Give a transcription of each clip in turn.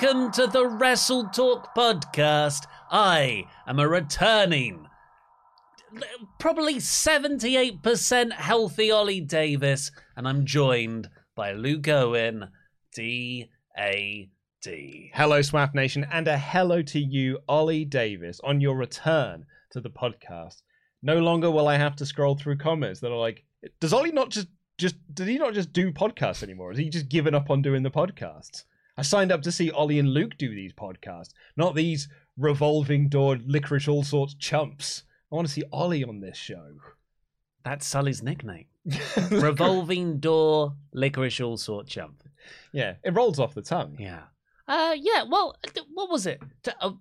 Welcome to the Wrestle Talk podcast. I am a returning, probably 78% healthy Ollie Davis, and I'm joined by Luke Owen, D A D. Hello, Swap Nation, and a hello to you, Ollie Davis, on your return to the podcast. No longer will I have to scroll through comments that are like, does Ollie not just just did he not just do podcasts anymore? Has he just given up on doing the podcasts? I signed up to see Ollie and Luke do these podcasts, not these revolving door licorice all sorts chumps. I want to see Ollie on this show. That's Sully's nickname. Revolving door, licorice, all sort chump. Yeah, it rolls off the tongue. Yeah. Uh, yeah. Well, what was it? T- uh,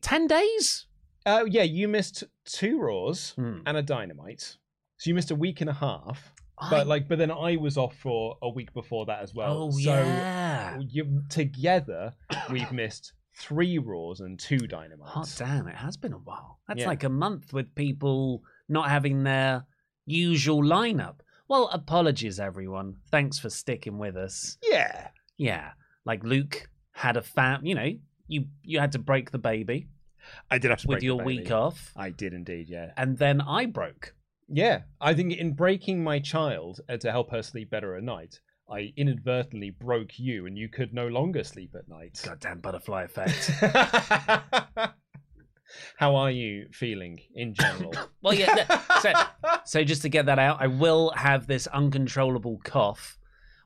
Ten days? Uh, yeah, you missed two Raws Hmm. and a Dynamite, so you missed a week and a half. I- But like, but then I was off for a week before that as well. oh so yeah. you together we've missed three Raws and two Dynamites. Hot damn! It has been a while. That's Yeah. like a month with people not having their usual lineup. Well, apologies, everyone. Thanks for sticking with us. Yeah, Yeah, like Luke had a fam. You know, you you had to break the baby I did have to with your week off, I did indeed. Yeah, and then I broke. Yeah. I think in breaking my child uh, to help her sleep better at night, I inadvertently broke you, and you could no longer sleep at night. Goddamn butterfly effect. How are you feeling in general? well, yeah. th- So, so just to get that out, I will have this uncontrollable cough,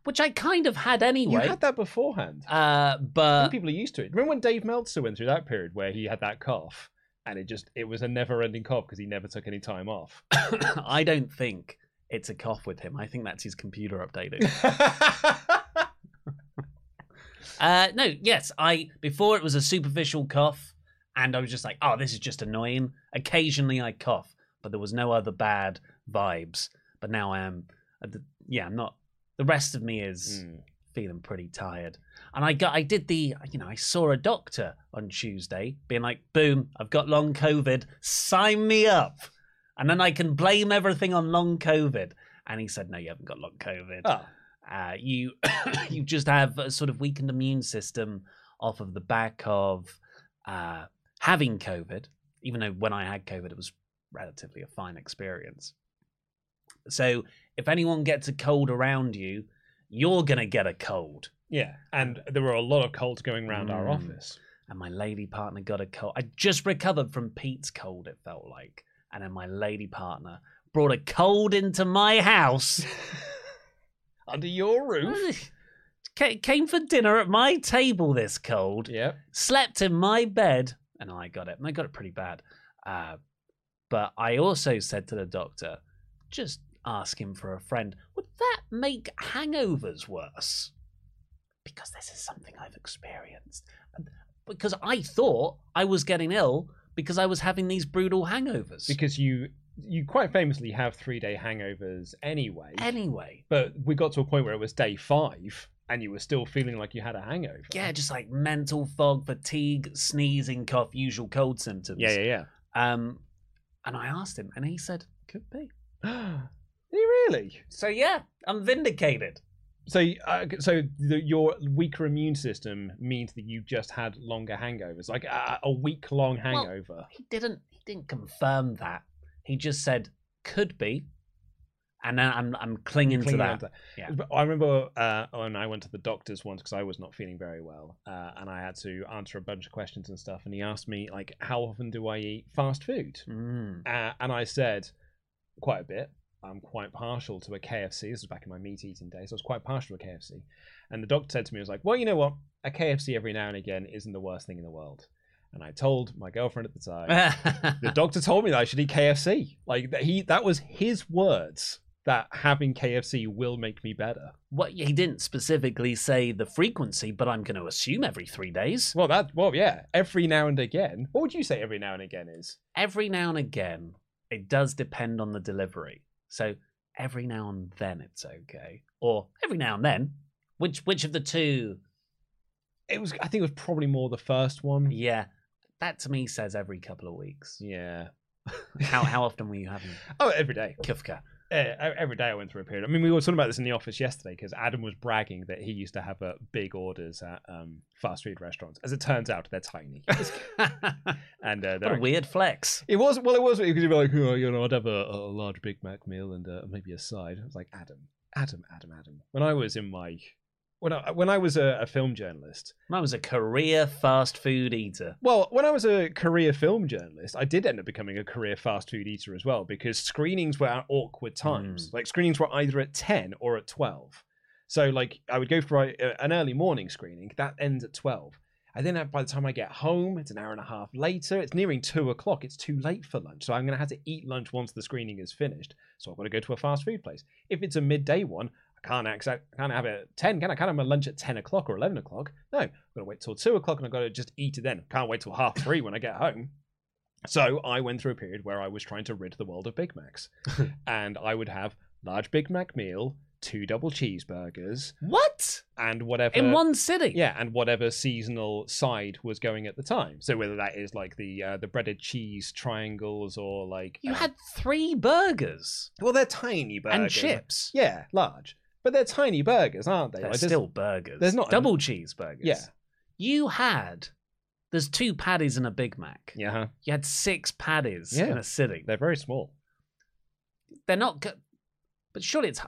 which I kind of had anyway. you anyway. had that beforehand. Uh, I but think people are used to it. Remember when Dave Meltzer went through that period where he had that cough, and it just it was a never-ending cough because he never took any time off. I don't think it's a cough with him. I think that's his computer updating. uh, no, yes, I before it was a superficial cough, and I was just like, oh, this is just annoying. Occasionally I cough, but there was no other bad vibes. But now I am, uh, the- yeah, I'm not. The rest of me is Mm. Feeling pretty tired. And I got, I did the, you know, I saw a doctor on Tuesday, being like, boom, I've got long COVID, sign me up. And then I can blame everything on long COVID. And he said, no, you haven't got long COVID. Oh, Uh, you, you just have a sort of weakened immune system off of the back of uh, having COVID, even though when I had COVID, it was relatively a fine experience. So if anyone gets a cold around you, you're going to get a cold. yeah, and there were a lot of colds going around our Mm. office. and my lady partner got a cold. I just recovered from Pete's cold, it felt like. And then my lady partner brought a cold into my house. Under your roof. Ca- Came for dinner at my table this cold, yeah. slept in my bed, and I got it. And I got it pretty bad. Uh, but I also said to the doctor, just ask him for a friend. Would that make hangovers worse? Because this is something I've experienced. And- Because I thought I was getting ill because I was having these brutal hangovers. Because you you quite famously have three day hangovers anyway. anyway, but we got to a point where it was day five, and you were still feeling like you had a hangover. Yeah, just like mental fog, fatigue, sneezing, cough, usual cold symptoms. yeah, yeah, yeah. Um, and I asked him, and he said, "Could be." Did you really? So yeah, I'm vindicated. So, uh, so the, your weaker immune system means that you just had longer hangovers, like a, a week long hangover. He didn't. He didn't confirm that. He just said could be, and then I'm I'm clinging, Clinging to that. to Yeah. I remember uh, when I went to the doctor's once because I was not feeling very well, uh, and I had to answer a bunch of questions and stuff. And he asked me like, "How often do I eat fast food?" Mm. Uh, and I said, "Quite a bit. I'm quite partial to a KFC." This was back in my meat eating days. I was quite partial to a KFC, and the doctor said to me, "I was like, well, you know what? A KFC every now and again isn't the worst thing in the world." And I told my girlfriend at the time, the doctor told me that I should eat KFC. Like that he that was his words that having KFC will make me better. What he didn't specifically say the frequency, but I'm going to assume every three days. Well, that well, yeah. Every now and again. What would you say every now and again is? Every now and again, it does depend on the delivery. So every now and then it's okay, or every now and then. Which which of the two? It was. I think it was probably more the first one. Yeah, that to me says every couple of weeks. Yeah. How how often were you having Oh, every day. kufka? Uh, every day I went through a period. I mean, we were talking about this in the office yesterday because Adam was bragging that he used to have uh, big orders at um, fast food restaurants. As it turns out, they're tiny, and uh, what they're a weird flex. It was well, it was because you'd be like, oh, you know, I'd have a, a large Big Mac meal and uh, maybe a side. I was like, Adam, Adam, Adam, Adam. When I was in my when I when I was a, a film journalist, I was a career fast food eater. well, when I was a career film journalist, I did end up becoming a career fast food eater as well because screenings were at awkward times. Mm. Like screenings were either at ten or at twelve. So like I would go for a, an early morning screening that ends at twelve. And then uh, by the time I get home, it's an hour and a half later. It's nearing two o'clock. It's too late for lunch. So I'm going to have to eat lunch once the screening is finished. So I've got to go to a fast food place. If it's a midday one, I can't accept, I can't have it at 10. Can I? Can't have my lunch at 10 o'clock or 11 o'clock. No, I've got to wait till 2 o'clock and I've got to just eat it then. Can't wait till half 3 when I get home. So I went through a period where I was trying to rid the world of Big Macs. and I would have large Big Mac meal, two double cheeseburgers, What? and whatever In one sitting? yeah, and whatever seasonal side was going at the time. So whether that is like the uh, the breaded cheese triangles or like You uh, had three burgers well, they're tiny burgers and chips. Yeah, large, but they're tiny burgers, aren't they? They're Like, still burgers. there's not- double cheeseburgers. Yeah. You had. There's two patties in a Big Mac. yeah? You had six patties Yeah. in a sitting. they're very small. They're not good, but surely it's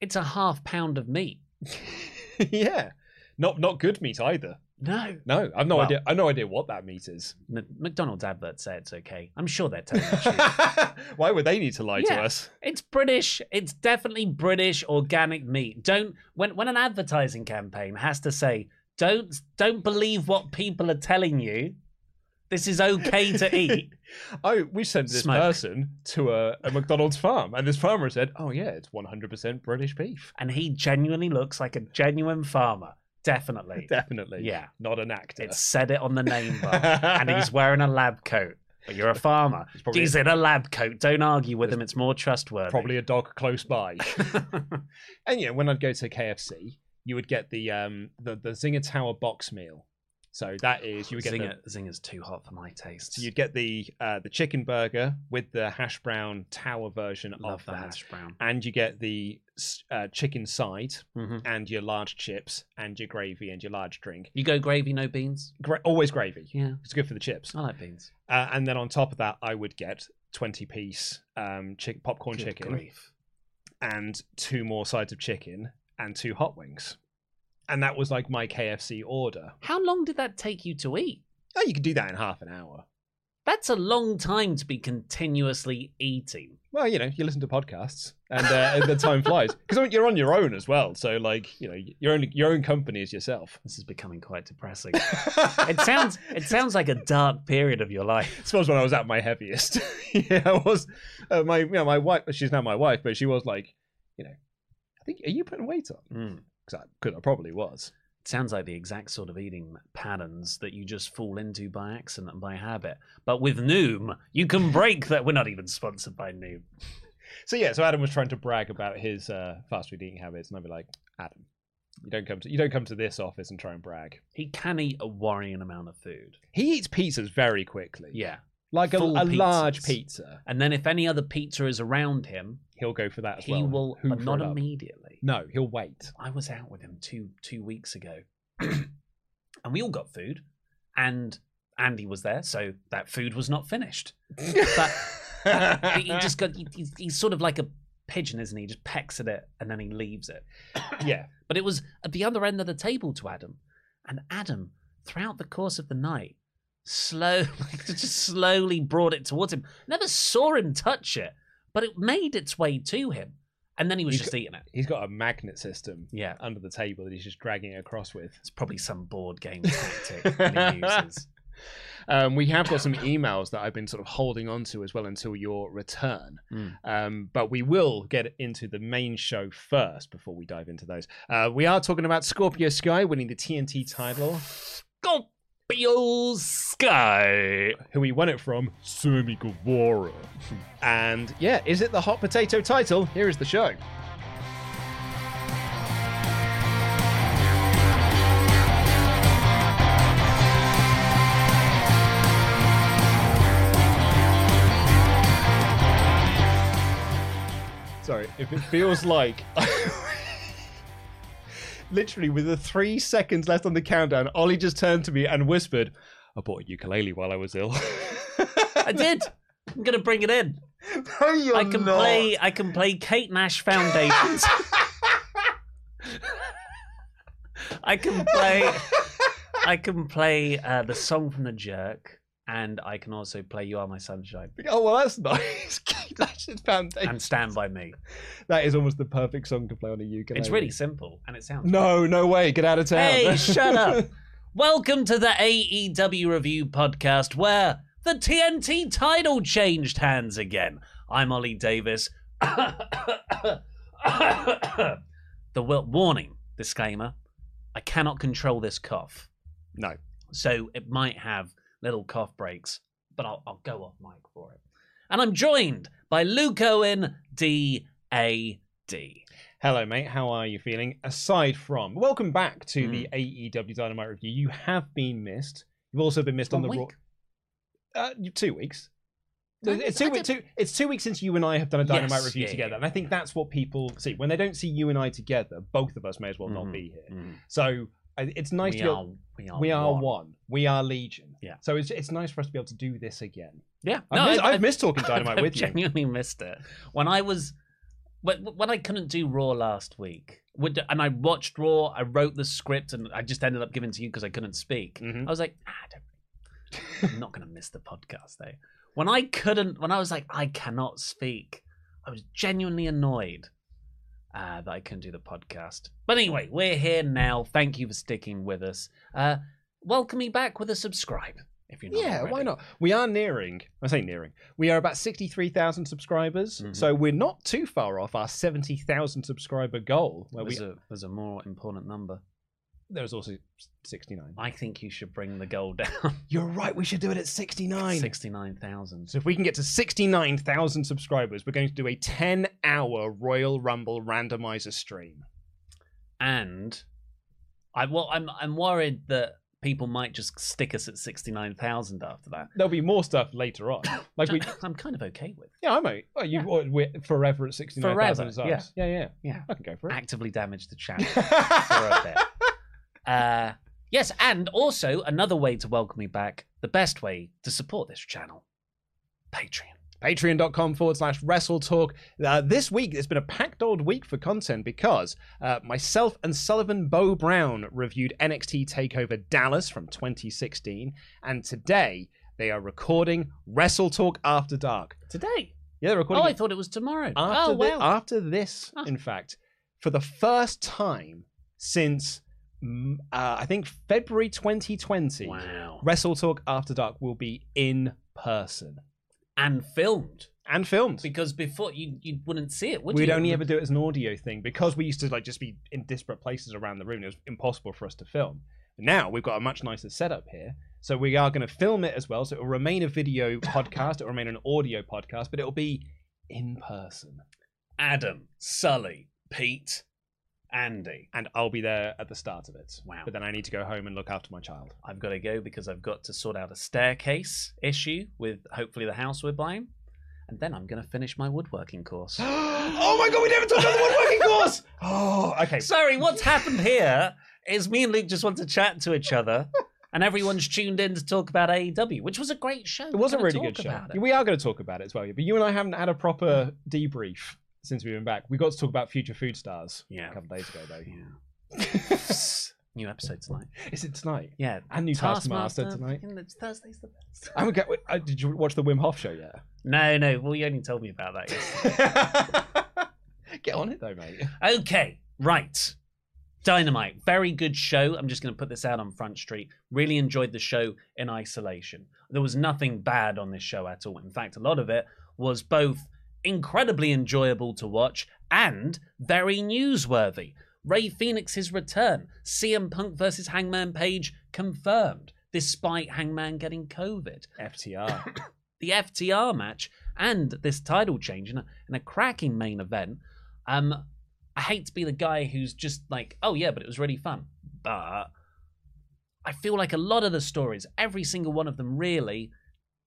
it's a half pound of meat. yeah, not not good meat either. No, No, I've no Well- idea. I've no idea what that meat is. M- McDonald's adverts say it's okay. I'm sure they're telling the truth. Why would they need to lie to us? It's British. It's definitely British organic meat. Don't when when an advertising campaign has to say don't don't believe what people are telling you. This is okay to eat. Oh, we sent this Smoke. person to a, a McDonald's farm, and this farmer said, "Oh yeah, it's 100% British beef." and he genuinely looks like a genuine farmer. Definitely. Definitely, Yeah. not an actor. It said it on the name bar. and he's wearing a lab coat. But you're a farmer. probably- He's in a lab coat. Don't argue with him. It's more trustworthy. probably a dog close by. and yeah, when I'd go to KFC, you would get the um the the Zinger Tower box meal. So that is you would get Zinger, the, Zinger's too hot for my taste. so you'd get the uh, the chicken burger with the hash brown tower version love of the that, hash brown. and you get the uh, chicken side hmm and your large chips and your gravy and your large drink. You go gravy, no beans. Gra- always gravy. Yeah, It's good for the chips. I like beans. Uh, and then on top of that, I would get twenty piece um chick- popcorn Good chicken. grief. and two more sides of chicken and two hot wings. And that was like my KFC order. How long did that take you to eat? Oh, you could do that in half an hour. That's a long time to be continuously eating. Well, you know, you listen to podcasts and uh, the time flies because you're on your own as well. So, like, you know, your own your own company is yourself. This is becoming quite depressing. it sounds it sounds like a dark period of your life. I suppose when I was at my heaviest, yeah, I was. Uh, my, you know, my wife. She's now my wife, but she was like, you know, I think, are you putting weight on? Mm. Because I, I probably was. It sounds like the exact sort of eating patterns that you just fall into by accident and by habit. But with Noom, you can break that. We're not even sponsored by Noom. So yeah, so Adam was trying to brag about his uh, fast food eating habits, and I'd be like, Adam, You don't come to you don't come to this office and try and brag. He can eat a worrying amount of food. He eats pizzas very quickly. Yeah. like a, a large pizza. And then if any other pizza is around him, He'll go for that as he well. will, but not immediately. No, he'll wait. I was out with him two two weeks ago, and we all got food, and Andy was there, so that food was not finished. But he just got he, he's, he's sort of like a pigeon, isn't he? He just pecks at it and then he leaves it. yeah. But it was at the other end of the table to Adam, and Adam, throughout the course of the night, slow just slowly brought it towards him. Never saw him touch it, but it made its way to him, and then he was He's just eating it. He's got a magnet system Yeah. under the table that he's just dragging it across with. It's probably some board game tactic that he uses. Um, we have got some emails that I've been sort of holding on to as well until your return. Mm. Um, but we will get into the main show first before we dive into those. Uh, we are talking about Scorpio Sky winning the TNT title. Scorpio Sky. Who he won it from? Sammy Guevara. and yeah, is it the hot potato title? Here is the show. Sorry, if it feels like. Literally, with the three seconds left on the countdown, Ollie just turned to me and whispered, I bought a ukulele while I was ill. I did. I'm gonna bring it in. No, you're I can not. play. I can play Kate Nash Foundations. I can play. I can play uh, the song from the Jerk, and I can also play "You Are My Sunshine" Oh well, that's nice. that's just foundation. and "Stand by Me." That is almost the perfect song to play on a ukulele. It's really simple, and it sounds. No, no way. Get out of town. Hey, shut up! Welcome to the AEW review podcast, where the TNT title changed hands again. I'm Ollie Davis. the wa- warning disclaimer: I cannot control this cough. no. so it might have little cough breaks, but I'll, I'll go off mic for it. And I'm joined by Luke Owen, D A D. Hello, mate. How are you feeling? Aside from, welcome back to the Hmm. AEW Dynamite review. You have been missed. You've also been missed on the One Raw. Uh, two weeks. No, it's, two, two, it's two weeks since you and I have done a Dynamite Yes, review yeah, together, yeah, and I think yeah. that's what people see when they don't see you and I together. Both of us may as well Mhm. not be here. Mm. So it's nice we, to be are, able, we are we are one. one. We are Legion. Yeah. So it's it's nice for us to be able to do this again. Yeah. I've, No, missed, I- I've missed talking Dynamite I've with you. genuinely missed it. When I was when, when I couldn't do Raw last week, and I watched Raw, I wrote the script, and I just ended up giving it to you because I couldn't speak. Mhm. I was like, ah, I don't, I'm not going to miss the podcast though. When I couldn't, when I was like, I cannot speak, I was genuinely annoyed uh, that I couldn't do the podcast. But anyway, we're here now. Thank you for sticking with us. Uh, welcome me back with a subscribe if you're not. Yeah, why not? We are nearing. I say nearing. We are about sixty-three thousand subscribers, Mhm. so we're not too far off our seventy thousand subscriber goal. Where There's we a there's a more important number. There's also sixty-nine. I think you should bring the goal down. You're right. We should do it at sixty-nine. Sixty nine thousand. So if we can get to sixty-nine thousand subscribers, we're going to do a ten-hour Royal Rumble randomizer stream. And I well, I'm I'm worried that people might just stick us at sixty nine thousand after that. There'll be more stuff later on. Like we, I'm kind of okay with yeah, I'm. a- Oh, you Yeah. we're forever at sixty-nine thousand Forever, subs. Yeah, yeah, yeah. I can go for it. actively damage the channel for a bit. Uh, yes, and also another way to welcome me back, the best way to support this channel, Patreon. patreon.com forward slash wrestle talk uh, this week it's been a packed old week for content because uh, myself and sullivan bo brown reviewed nxt takeover dallas from 2016 and today they are recording wrestle talk after dark Today. yeah they're recording Oh, I thought it was tomorrow. after, oh, thi- wow. after this Oh. in fact for the first time since uh, i think february 2020 wow. wrestle talk after dark will be in person And filmed. and filmed Because before you you wouldn't see it, would We'd you? only ever do it as an audio thing because we used to like just be in disparate places around the room. It was impossible for us to film. Now we've got a much nicer setup here, so we are going to film it as well. So it will remain a video podcast, it will remain an audio podcast, but it will be in person. Adam, Sully, Pete, Andy. and I'll be there at the start of it. Wow. But then I need to go home and look after my child. I've got to go because I've got to sort out a staircase issue with hopefully the house we're buying. And then I'm going to finish my woodworking course. oh my god, we never talked about the woodworking course. Oh, okay. Sorry, what's happened here is me and Luke just want to chat to each other, and everyone's tuned in to talk about AEW, which was a great show. It was a really good show. We are going to talk about it as well. But you and I haven't had a proper debrief since we've been back. We got to talk about future food stars Yeah. a couple days ago, though. Yeah. New episode tonight. Is it tonight? Yeah. And new Taskmaster tonight. Thursday's the best. I haven't got, uh, did you watch the Wim Hof show yet? No, no. Well, you only told me about that yesterday. Get on it though, mate. Okay, right. Dynamite, very good show. I'm just going to put this out on Front Street. Really enjoyed the show in isolation. There was nothing bad on this show at all. In fact, a lot of it was both incredibly enjoyable to watch and very newsworthy. Rey Fenix's return, CM Punk versus Hangman Page confirmed, despite Hangman getting COVID FTR. the FTR match and this title change in a, in a cracking main event. Um, I hate to be the guy who's just like, oh yeah, but it was really fun. But I feel like a lot of the stories, every single one of them really,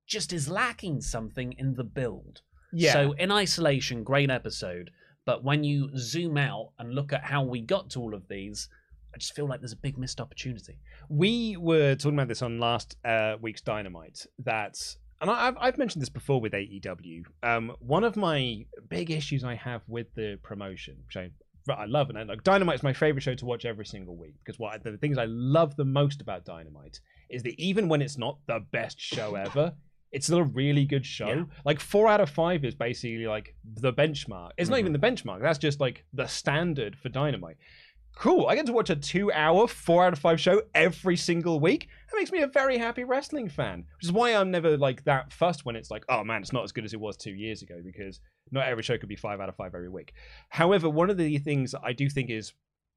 just is lacking something in the build. Yeah. So in isolation, great episode. But when you zoom out and look at how we got to all of these, I just feel like there's a big missed opportunity. we were talking about this on last uh, week's Dynamite. That, and I- I've, I've mentioned this before with AEW. Um, one of my big issues I have with the promotion, which I, I love, and I, like Dynamite's my favorite show to watch every single week because what the things I love the most about Dynamite is that even when it's not the best show ever. It's still a really good show. Yeah. Like four out of five is basically like the benchmark. It's not Mhm. even the benchmark. That's just like the standard for Dynamite cool. I get to watch a two hour, four out of five show every single week. That makes me a very happy wrestling fan, which is why I'm never like that fussed when it's like, oh man, it's not as good as it was two years ago because not every show could be five out of five every week. However, one of the things I do think is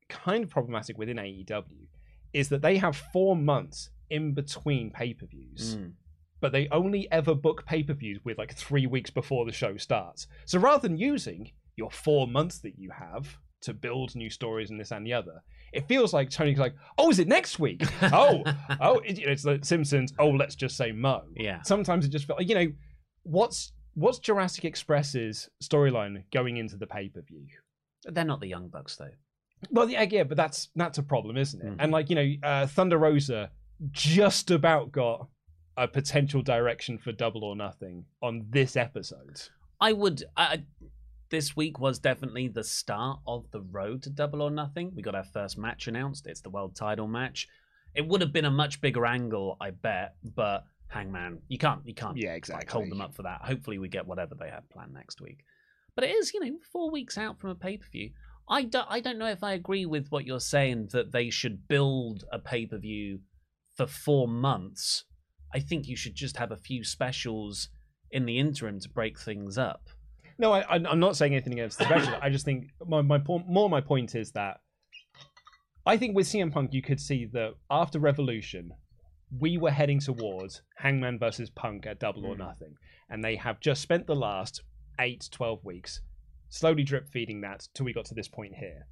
kind of problematic within AEW is that they have four months in between pay per views Mm. But they only ever book pay per views with like three weeks before the show starts. So rather than using your four months that you have to build new stories and this and the other, it feels like Tony's like, oh, is it next week? oh, oh, it- it's the Simpsons. Oh, let's just say Mo. Yeah. Sometimes it just felt like you know, what's what's Jurassic Express's storyline going into the pay per view? They're not the Young Bucks, though. Well, yeah, yeah, but that's that's a problem, isn't it? Mhm. And like you know, uh, Thunder Rosa just about got a potential direction for Double or Nothing on this episode. I would. I this week was definitely the start of the road to Double or Nothing. We got our first match announced. It's the world title match. It would have been a much bigger angle, I bet, but Hangman, you can't, you can't, Yeah, like hold them up for that. Hopefully, we get whatever they have planned next week. But it is, you know, four weeks out from a pay per view. I don't, I don't know if I agree with what you're saying that they should build a pay per view for four months. I think you should just have a few specials in the interim to break things up. No, I, I'm not saying anything against the special. I just think my, my po- more my point is that I think with CM Punk you could see that after Revolution, we were heading towards Hangman versus Punk at Double or Mm. Nothing, and they have just spent the last eight, 12 weeks slowly drip feeding that till we got to this point here.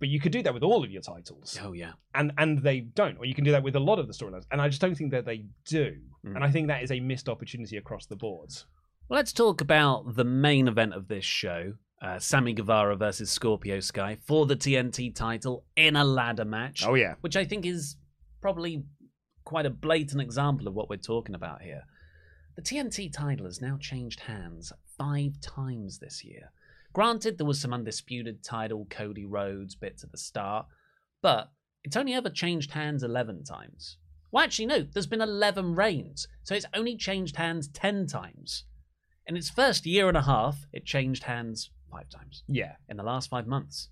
But you could do that with all of your titles, Oh yeah. and and they don't, or you can do that with a lot of the storylines, and I just don't think that they do, Mm. and I think that is a missed opportunity across the boards. Well, let's talk about the main event of this show. Uh, Sammy Guevara versus Scorpio Sky for the TNT title in a ladder match, Oh yeah, which I think is probably quite a blatant example of what we're talking about here. The TNT title has now changed hands five times this year. Granted, there was some undisputed title Cody Rhodes bits at the start, but it's only ever changed hands 11 times. Well, actually, no, there's been 11 reigns, so it's only changed hands 10 times. In its first year and a half, it changed hands five times. yeah. In the last five months,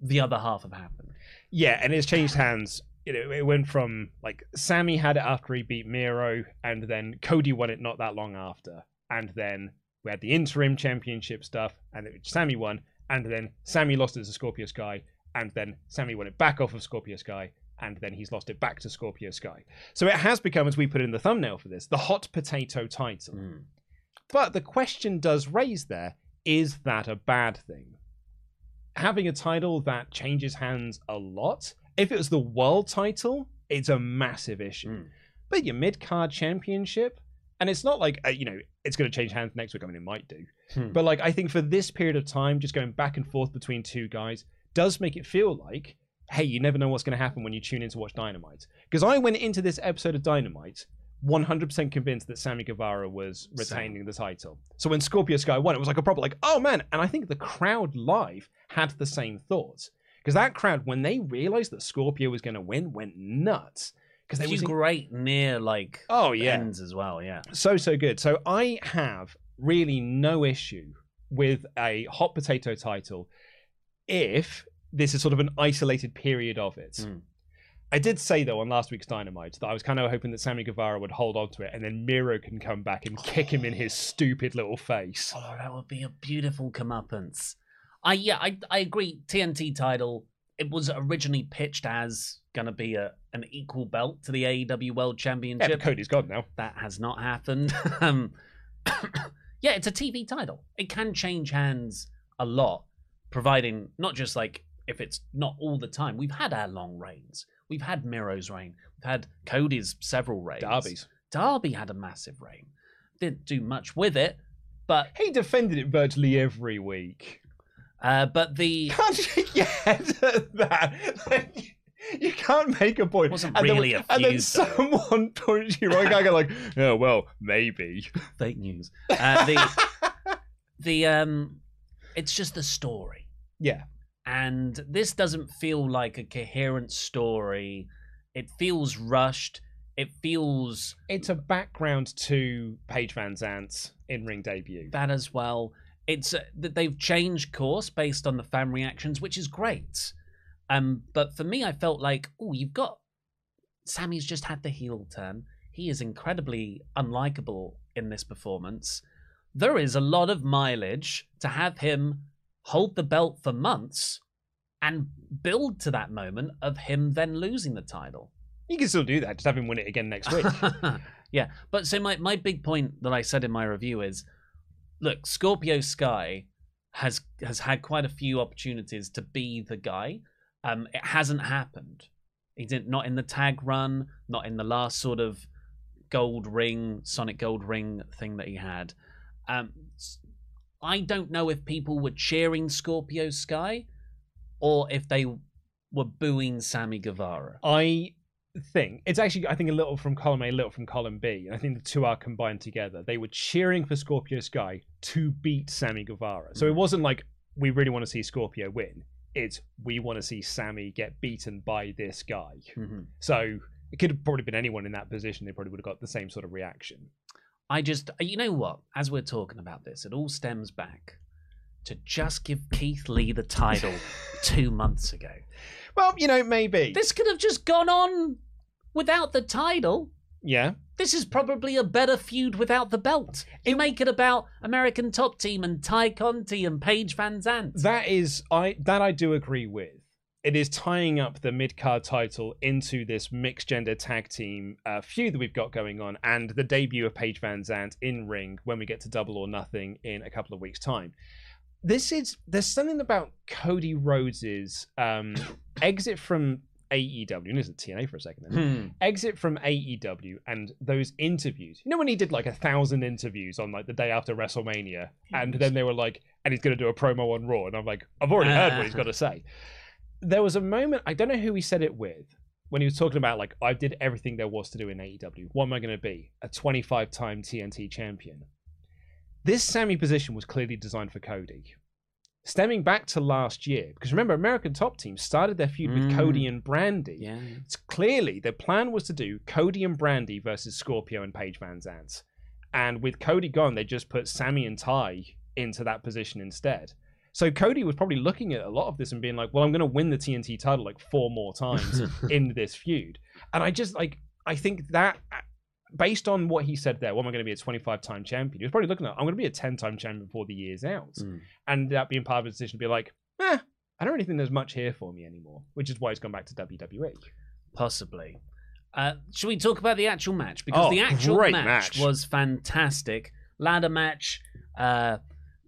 the other half have happened. Yeah, and it's changed hands. You know, it went from like Sammy had it after he beat Miro, and then Cody won it not that long after, and then we had the interim championship stuff, and it, Sammy won, and then Sammy lost it to Scorpio Sky, and then Sammy won it back off of Scorpio Sky, and then he's lost it back to Scorpio Sky. So it has become, as we put in the thumbnail for this, the hot potato title. Mm. But the question does raise there: Is that a bad thing? having a title that changes hands a lot. If it was the world title, it's a massive issue. Mm. But your mid card championship, and it's not like uh, you know it's going to change hands next week. I mean, it might do, Hmm. but like I think for this period of time, just going back and forth between two guys does make it feel like, hey, you never know what's going to happen when you tune in to watch Dynamite. Because I went into this episode of Dynamite 100% convinced that Sammy Guevara was retaining the title. So when Scorpio Sky won, it was like a proper like, oh man! And I think the crowd live had the same thoughts because that crowd, when they realized that Scorpio was going to win, went nuts because they in- great near like oh yeah ends as well. Yeah. so so good. So I have really no issue with a hot potato title if this is sort of an isolated period of it. Mm. I did say though on last week's Dynamite that I was kind of hoping that Sammy Guevara would hold on to it and then Miro can come back and kick him in his stupid little face. Oh, that would be a beautiful comeuppance. I yeah, I I agree. TNT title. It was originally pitched as gonna be a an equal belt to the AEW World Yeah, Championship. but Cody's gone now. that has not happened. um, yeah, it's a TV title. It can change hands a lot, providing not just like if it's not all the time. We've had our long reigns. We've had Miro's reign. We've had Cody's several reigns. Darby's. Darby had a massive reign. Didn't do much with it, but He defended it virtually every week. Uh, but the Can't shake your head at that. Like, you can't make a point. Wasn't and then- really a And then though. someone points you right, guy go like, "Oh well, maybe." fake news. Uh, the the um, it's just the story. Yeah. and this doesn't feel like a coherent story. It feels rushed. It feels It's a background to Paige VanZant's in-ring debut. That as well. It's uh, that they've changed course based on the fan reactions, which is great. Um, but for me, I felt like, oh, you've got Sammy's just had the heel turn. He is incredibly unlikable in this performance. There is a lot of mileage to have him hold the belt for months and build to that moment of him then losing the title. You can still do that. Just have him win it again next week. yeah, but so my, my big point that I said in my review is, look, Scorpio Sky has has had quite a few opportunities to be the guy. Um, it hasn't happened. He didn't not in the tag run, not in the last sort of gold ring, Sonic Gold ring thing that he had. Um, I don't know if people were cheering Scorpio Sky or if they were booing Sammy Guevara. I think it's actually I think a little from column A, a little from column B, and I think the two are combined together. They were cheering for Scorpio Sky to beat Sammy Guevara. So it Mm. wasn't like we really want to see Scorpio win. It's we want to see Sammy get beaten by this guy. Mhm. So it could have probably been anyone in that position. They probably would have got the same sort of reaction. I just, you know what? As we're talking about this, it all stems back to just give Keith Lee the title two months ago. Well, you know, maybe. This could have just gone on without the title. yeah. This is probably a better feud without the belt. You make it about American Top Team and Tay Conti and Paige VanZant. That is I that I do agree with. It is tying up the mid card title into this mixed gender tag team uh, feud that we've got going on, and the debut of Paige VanZant in ring when we get to Double or Nothing in a couple of weeks' time. This is there's something about Cody Rhodes's um, exit from AEW. And this is TNA for a second. Then Hmm. exit from AEW and those interviews. You know when he did like a thousand interviews on like the day after WrestleMania, and then they were like, and he's going to do a promo on Raw, and I'm like, I've already heard what he's got to say. There was a moment I don't know who he said it with when he was talking about like I did everything there was to do in AEW. What am I going to be? A 25 time TNT champion. This Sammy position was clearly designed for Cody. Stemming back to last year, because remember, American Top Team started their feud with Mm. Cody and Brandi. Yeah. It's clearly the plan was to do Cody and Brandi versus Scorpio and Paige VanZant. And with Cody gone, they just put Sammy and Ty into that position instead. So Cody was probably looking at a lot of this and being like, well, I'm going to win the TNT title like four more times in this feud. And I just like, I think that based on what he said there, well, am I going to be a 25 time champion? He was probably looking at, I'm going to be a 10 time champion before the year's out. Mm. And that being part of his decision to be like, eh, I don't really think there's much here for me anymore, which is why he's gone back to. WWE. Possibly. Uh, should we talk about the actual match? Because Oh, the actual match, match. was fantastic. Ladder match, uh,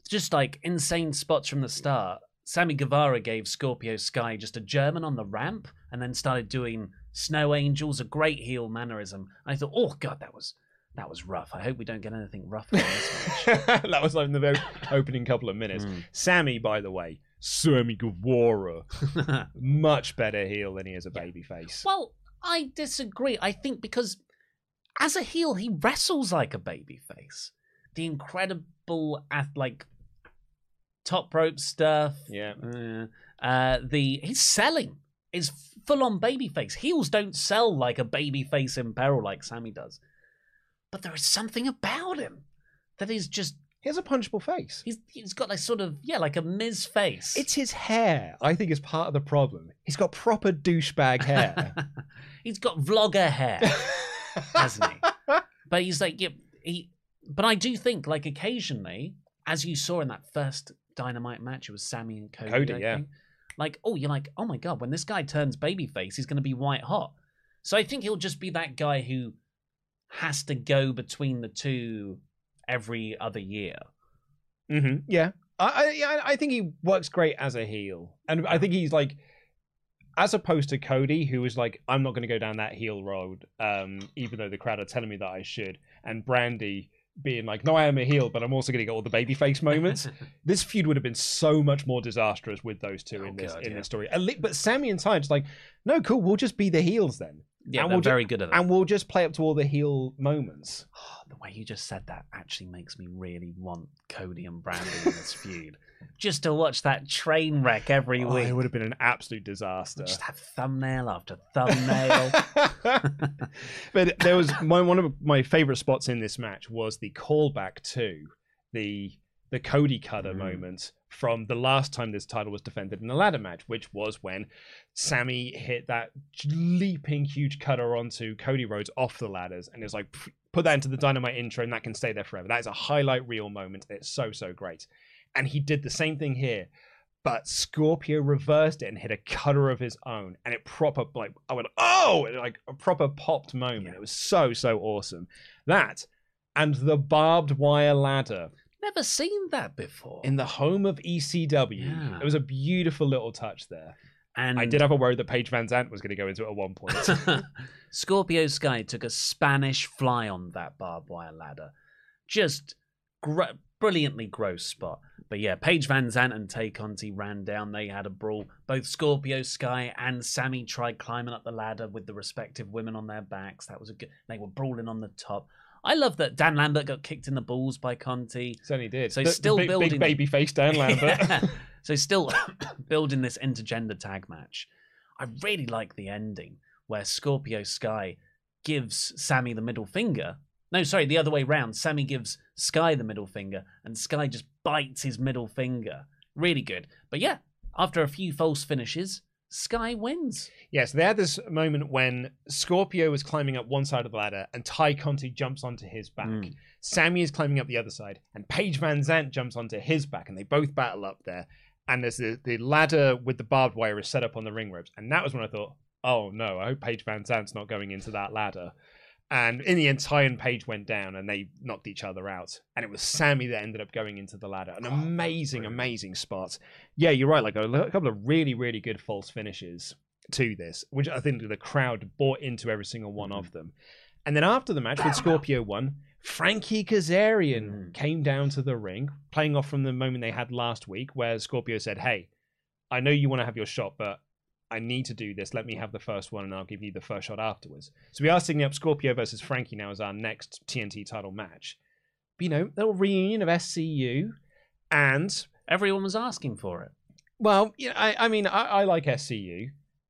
just like insane spots from the start. Sammy Guevara gave Scorpio Sky just a German on the ramp and then started doing Snow Angels, a great heel mannerism. I thought, oh god, that was that was rough. I hope we don't get anything rough in this match. that was like in the very opening couple of minutes. Mm. Sammy, by the way, Sammy Guevara, much better heel than he is a babyface. well, I disagree. I think because as a heel, he wrestles like a babyface. The incredible, like top rope stuff. Yeah. Uh, the his selling is full on babyface. Heels don't sell like a babyface in peril like Sammy does, but there is something about him that is just He has a punchable face. he's he's got like sort of yeah like a Miz face. It's his hair, I think, is part of the problem. He's got proper douchebag hair. he's got vlogger hair, hasn't he? But he's like yeah, he. But I do think like occasionally, as you saw in that first Dynamite match, it was Sammy and Cody. Cody, yeah. think. Like oh, you're like oh my god, when this guy turns babyface, he's going to be white hot. So I think he'll just be that guy who has to go between the two every other year. hmm Yeah, I, I, I think he works great as a heel, and I think he's like, as opposed to Cody, who was like, I'm not going to go down that heel road, um, even though the crowd are telling me that I should, and Brandi being like, No, I am a heel, but I'm also going to get all the babyface moments. this feud would have been so much more disastrous with those two Oh, in this God, in yeah. this story. But Sammy and Ty just like, no, cool, we'll just be the heels then, Yeah, And they're we'll ju- very good at that. and we'll just play up to all the heel moments. Oh, the way you just said that actually makes me really want Cody and Brandi in this feud. Just to watch that train wreck every Oh, week. it would have been an absolute disaster. Just have thumbnail after thumbnail. but there was my one of my favorite spots in this match was the callback to the the Cody Cutter Mm. moment from the last time this title was defended in a ladder match, which was when Sammy hit that leaping huge cutter onto Cody Rhodes off the ladders, and it was like put that into the Dynamite intro, and that can stay there forever. That is a highlight reel moment. It's so so great, and he did the same thing here. But Scorpio reversed it and hit a cutter of his own, and it proper like I went oh, and, like a proper popped moment. It was so so awesome. That and the barbed wire ladder Never seen that before. in the home of ECW. Yeah. It was a beautiful little touch there. and I did have a worry that Paige Van Zant was going to go into it at one point. Scorpio Sky took a Spanish fly on that barbed wire ladder. Just gr- brilliantly gross spot. But yeah, Paige VanZant and Tay Conti ran down. They had a brawl. Both Scorpio Sky and Sammy tried climbing up the ladder with the respective women on their backs. That was a good. They were brawling on the top. I love that Dan Lambert got kicked in the balls by Conti. Certainly did. So The- the still big, building- big baby face Dan Lambert. Yeah. So still building this intergender tag match. I really like the ending where Scorpio Sky gives Sammy the middle finger. No, sorry, the other way round. Sammy gives Sky the middle finger, and Sky just bites his middle finger. Really good. But yeah, after a few false finishes, Sky wins. Yes, they had this moment when Scorpio was climbing up one side of the ladder and Tay Conti jumps onto his back. Mm. Sammy is climbing up the other side and Paige VanZant jumps onto his back and they both battle up there. And there's the, the ladder with the barbed wire is set up on the ring ropes. And that was when I thought, oh no, I hope Paige VanZant's not going into that ladder. And in the end, Ty and Paige went down and they knocked each other out. And it was Sammy that ended up going into the ladder. An Oh, amazing, brilliant. amazing spot. Yeah, you're right. Like a, a couple of really, really good false finishes to this, which I think the crowd bought into every single one Mm-hmm. of them. And then after the match, when Scorpio won, Frankie Kazarian Mm. came down to the ring, playing off from the moment they had last week, where Scorpio said, Hey, I know you want to have your shot, but I need to do this. Let me have the first one, and I'll give you the first shot afterwards. So we are setting up Scorpio versus Frankie now as our next TNT title match. But, you know, little reunion of SCU, and Everyone was asking for it. well, you know, I, I mean, I, I like SCU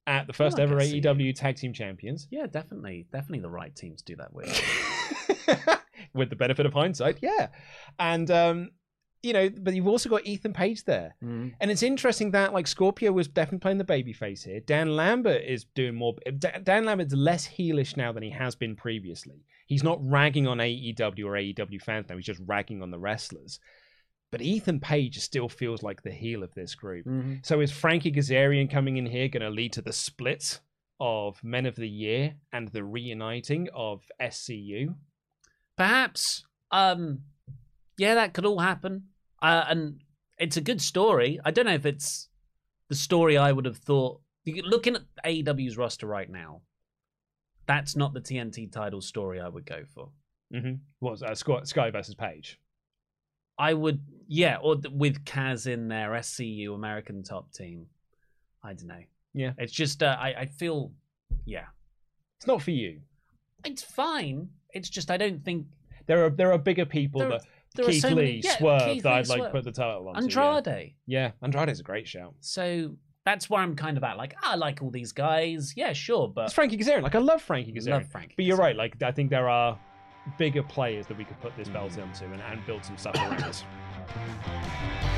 at the first like ever SCU. AEW Tag Team Champions. Yeah, definitely, definitely the right team to do that with. With the benefit of hindsight, yeah. And um, you know, but you've also got Ethan Page there. Mm. And it's interesting that like Scorpio was definitely playing the babyface here. Dan Lambert is doing more. Da- Dan Lambert's less heelish now than he has been previously. He's not ragging on AEW or AEW fans now. He's just ragging on the wrestlers. But Ethan Page still feels like the heel of this group. Mhm. So is Frankie Kazarian coming in here going to lead to the split of Men of the Year and the reuniting of SCU? Perhaps. Um, yeah, that could all happen. Uh, and it's a good story. I don't know if it's the story I would have thought. Looking at AEW's roster right now, that's not the TNT title story I would go for. Mm-hmm. What uh, Sky, Sky versus Page? I would, yeah, or th- with Kaz in there, SCU, American Top Team. I don't know. Yeah. It's just, uh, I, I feel, yeah, It's not for you. it's fine. It's just, I don't think There are there are bigger people There- that there are Keith so Lee, many. Yeah, Swerve Keith that Lee, I'd like Swerve. put the title on. Andrade. Yeah. yeah, Andrade's a great shout. So that's where I'm kind of at. Like, ah, I like all these guys. Yeah, sure, but It's Frankie Kazarian. Like I love Frankie Kazarian. love Frankie. But you're Kazarian. right. Like I think there are bigger players that we could put this belt mm. into and, and build some stuff around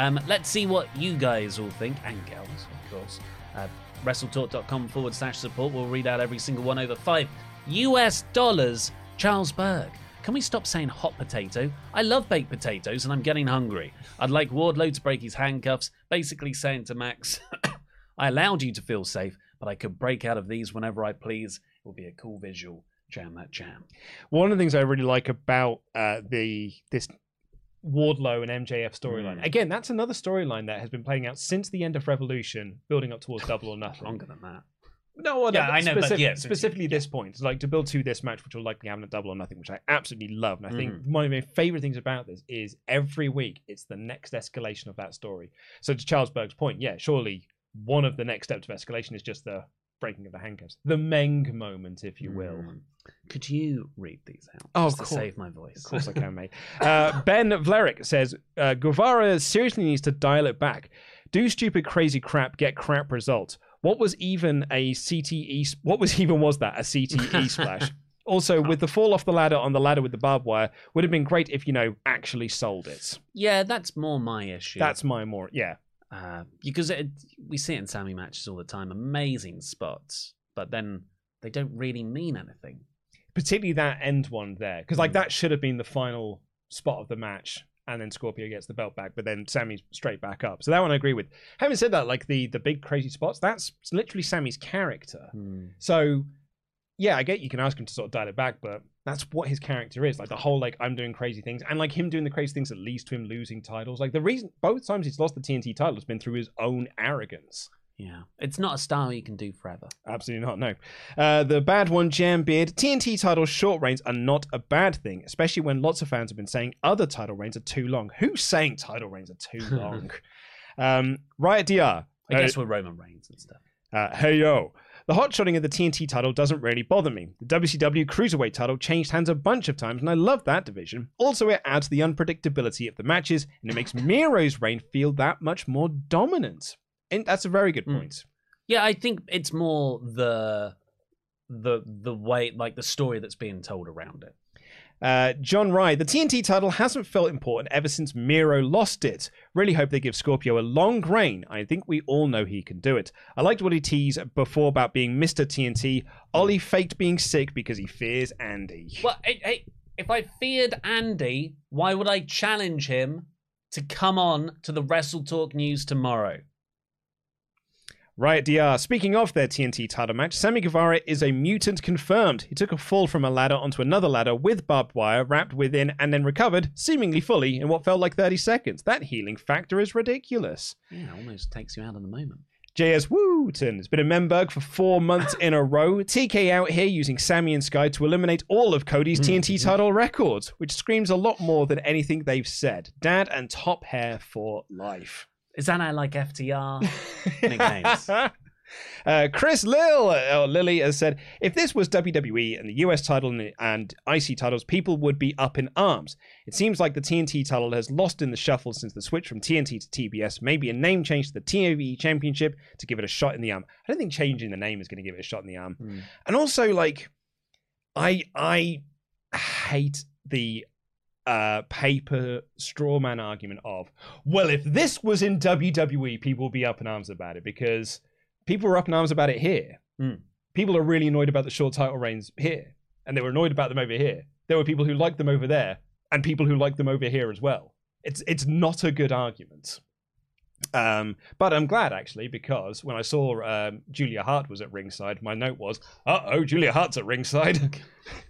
Um, let's see what you guys all think, and girls, of course. Uh, WrestleTalk.com forward slash support. We'll read out every single one over five US dollars. Charles Berg. Can we stop saying hot potato? I love baked potatoes and I'm getting hungry. I'd like Wardlow to break his handcuffs, basically saying to Max, I allowed you to feel safe, but I could break out of these whenever I please. It will be a cool visual. Jam that jam. One of the things I really like about uh, the this Wardlow and MJF storyline. Mm. Again, that's another storyline that has been playing out since the end of Revolution, building up towards Double or Nothing. Longer than that. No, well, Yeah, no, I know, but specific- yeah, specifically this point, like to build to this match, which will likely happen at Double or Nothing, which I absolutely love. And I think Mm-hmm. one of my favorite things about this is every week it's the next escalation of that story. So to Charles Berg's point, yeah, surely one of the next steps of escalation is just the breaking of the handcuffs, the Meng moment, if you will. Mm. Could you read these out? Oh, just of to course. save my voice. Of course I can, mate. Uh, ben Vlerick says uh, Guevara seriously needs to dial it back. Do stupid, crazy crap, get crap results. What was even a CTE? What was even was that a CTE splash? Also, with the fall off the ladder on the ladder with the barbed wire, would have been great if you know actually sold it. Yeah, that's more my issue. That's my more yeah. uh, because it, we see it in Sammy matches all the time. Amazing spots, but then they don't really mean anything. Particularly that end one there, because like Mm. that should have been the final spot of the match, and then Scorpio gets the belt back, but then Sammy's straight back up. So that one I agree with. Having said that, like the the big crazy spots, that's literally Sammy's character. So, yeah, I get you can ask him to sort of dial it back, but that's what his character is. Like the whole like I'm doing crazy things, and like him doing the crazy things that leads to him losing titles. Like the reason both times he's lost the TNT title has been through his own arrogance. Yeah, it's not a style you can do forever. Absolutely not. No. Uh, the bad one, Jam Beard. TNT title short reigns are not a bad thing, especially when lots of fans have been saying other title reigns are too long. Who's saying title reigns are too long? um, Riot DR. I Uh, guess with Roman Reigns and stuff. uh, hey yo. The hot shotting of the TNT title doesn't really bother me. The WCW Cruiserweight title changed hands a bunch of times, and I love that division. Also, it adds the unpredictability of the matches, and it makes Miro's reign feel that much more dominant. And that's a very good Mm. point. Yeah, I think it's more the the the way like the story that's being told around it. Uh, John Rye, the TNT title hasn't felt important ever since Miro lost it. Really hope they give Scorpio a long reign. I think we all know he can do it. I liked what he teased before about being Mr. TNT. Ollie faked being sick because he fears Andy. Well, hey, hey, if I feared Andy, why would I challenge him to come on to the Wrestle Talk News tomorrow? Riot DR. Speaking of their TNT title match, Sammy Guevara is a mutant confirmed. He took a fall from a ladder onto another ladder with barbed wire wrapped within and then recovered, seemingly fully, in what felt like 30 seconds. That healing factor is ridiculous. Yeah, almost takes you out of the moment. JS Wooten has been in Memberg for four months in a row. TK out here using Sammy and Sky to eliminate all of Cody's hmm, TNT hmm. title records, which screams a lot more than anything they've said. Dad and top hair for life. Is that how like FTR nicknames? Uh, Chris Lil, or Lily, has said if this was WWE and the US title and- and IC titles, people would be up in arms. It seems like the TNT title has lost in the shuffle since the switch from TNT to TBS. Maybe a name change to the TOE Championship to give it a shot in the arm. I don't think changing the name is going to give it a shot in the arm. Hmm. And also, like, I I hate the uh paper straw man argument of well if this was in WWE people would be up in arms about it because people were up in arms about it here Hmm. people are really annoyed about the short title reigns here and they were annoyed about them over here there were people who liked them over there and people who liked them over here as well it's it's not a good argument um, but I'm glad actually because when I saw um, Julia Hart was at ringside, my note was, "Uh oh, Julia Hart's at ringside."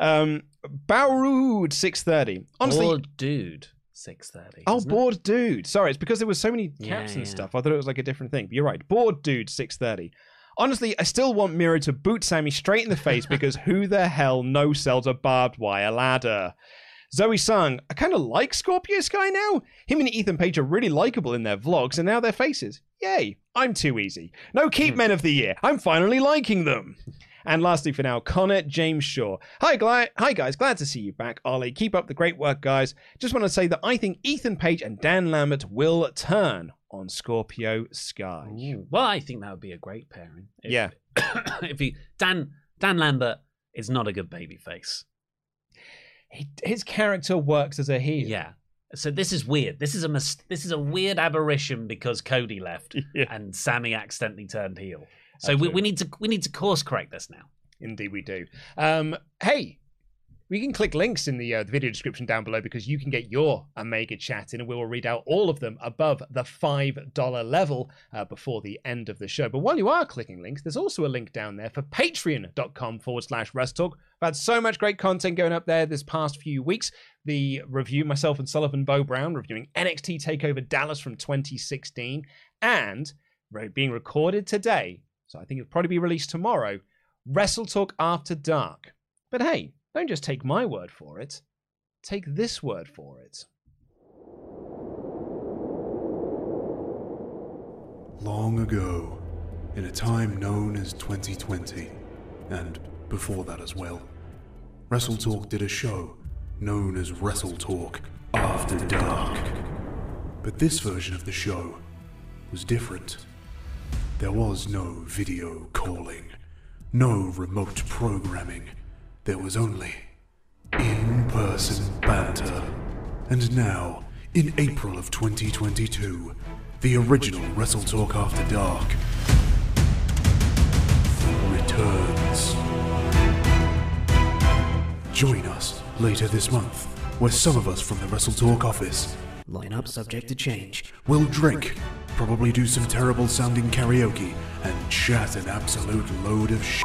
um, Bowrood six thirty. Honestly, Bored dude, six thirty. oh, bored dude. Sorry, it's because there was so many Yeah, caps and yeah. stuff. I thought it was like a different thing. But you're right, bored dude six thirty. Honestly, I still want Miro to boot Sammy straight in the face because who the hell no sells a barbed wire ladder? Zoe Sung, I kind of like Scorpio Sky now. Him and Ethan Page are really likable in their vlogs, and now their faces. Yay, I'm too easy. No keep men of the year. I'm finally liking them. And lastly, for now, Connor James Shaw. Hi, hi guys, glad to see you back, Ollie. Keep up the great work, guys. Just want to say that I think Ethan Page and Dan Lambert will turn on Scorpio Sky. Ooh. Well, I think that would be a great pairing. If, Yeah. if he Dan Dan Lambert is not a good baby face. He, his character works as a heel. Yeah. So this is weird. This is a mis- this is a weird aberration because Cody left Yeah. and Sammy accidentally turned heel. So we, we need to we need to course correct this now. Indeed, we do. Um, hey, we can click links in the, uh, the video description down below because you can get your Omega chat in, and we will read out all of them above the $5 level uh, before the end of the show. But while you are clicking links, there's also a link down there for patreon.com forward slash Talk. I've had so much great content going up there this past few weeks. The review, myself and Sullivan Bo Brown reviewing NXT TakeOver Dallas from 2016, and being recorded today, so I think it'll probably be released tomorrow. Wrestle Talk After Dark. But hey, don't just take my word for it. Take this word for it. Long ago, in a time known as 2020, and before that as well, Wrestle Talk did a show known as Wrestle Talk After Dark. But this version of the show was different. There was no video calling, no remote programming, there was only in person banter. And now, in April of 2022, the original Wrestle Talk After Dark returns. Join us later this month, where some of us from the Wrestle Talk office Lineup subject to change. will drink, probably do some terrible sounding karaoke, and chat an absolute load of sh.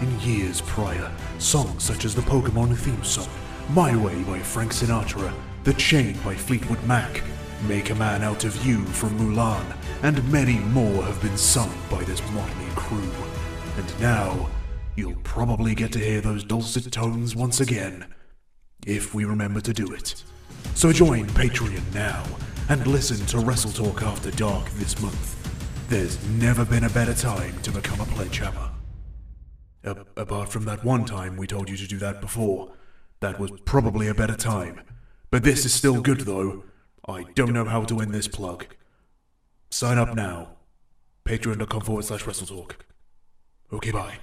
In years prior, songs such as the Pokemon theme song, My Way by Frank Sinatra, The Chain by Fleetwood Mac, Make a Man Out of You from Mulan, and many more have been sung by this motley crew. And now, you'll probably get to hear those dulcet tones once again, if we remember to do it. So join Patreon now and listen to Wrestle Talk After Dark this month. There's never been a better time to become a pledge hammer. A- apart from that one time we told you to do that before. That was probably a better time. But this is still good though. I don't know how to end this plug. Sign up now. Patreon.com forward slash WrestleTalk. Okay, bye.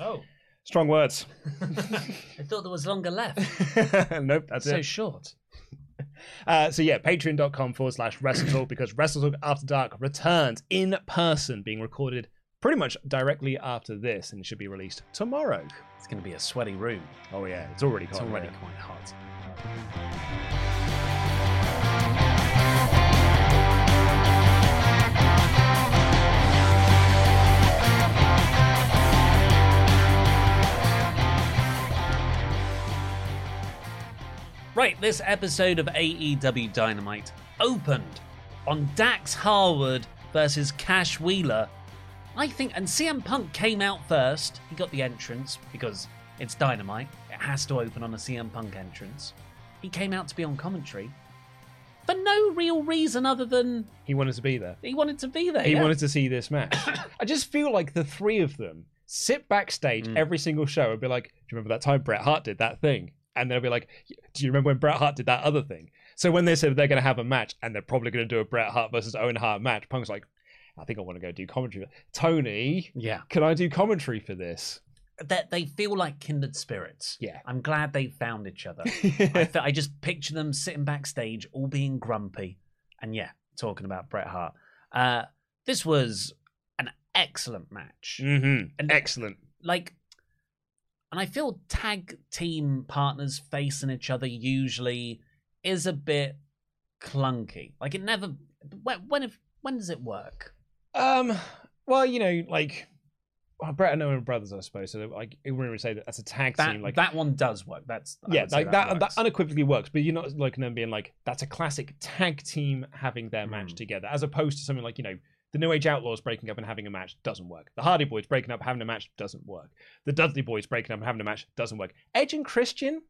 Oh. Strong words. I thought there was longer left. nope, that's so it. short. Uh, so yeah, patreon.com forward slash WrestleTalk because WrestleTalk After Dark returns in person, being recorded pretty much directly after this and should be released tomorrow. It's going to be a sweaty room. Oh yeah, it's already It's already quite hot. Right, this episode of AEW Dynamite opened on Dax Harwood versus Cash Wheeler. I think, and CM Punk came out first. He got the entrance because it's Dynamite. It has to open on a CM Punk entrance. He came out to be on commentary for no real reason other than He wanted to be there. he wanted to be there. He yeah. wanted to see this match. I just feel like the three of them sit backstage Mm. every single show and be like, "Do you remember that time Bret Hart did that thing?" And they'll be like, "Do you remember when Bret Hart did that other thing?" So when they said they're going to have a match and they're probably going to do a Bret Hart versus Owen Hart match, Punk's like, "I think I want to go do commentary." Tony, Yeah. can I do commentary for this? That they feel like kindred spirits. Yeah. I'm glad they found each other. I, fe- I just picture them sitting backstage, all being grumpy, and yeah, talking about Bret Hart. Uh, this was an excellent match. mm-hmm. And- Excellent. Like, and I feel tag team partners facing each other usually is a bit clunky. Like it never. When when, if, when does it work? Um. Well, you know, like. Well, Bret and Owen brothers, I suppose. So, like, it wouldn't really say that that's a tag That team. Like, that one does work. That's I yeah, like that, that, works. unequivocally works. But you're not like them being like that's a classic tag team having their match Mm. together, as opposed to something like you know the New Age Outlaws breaking up and having a match doesn't work. The Hardy Boys breaking up and having a match doesn't work. The Dudley Boys breaking up and having a match doesn't work. Edge and Christian,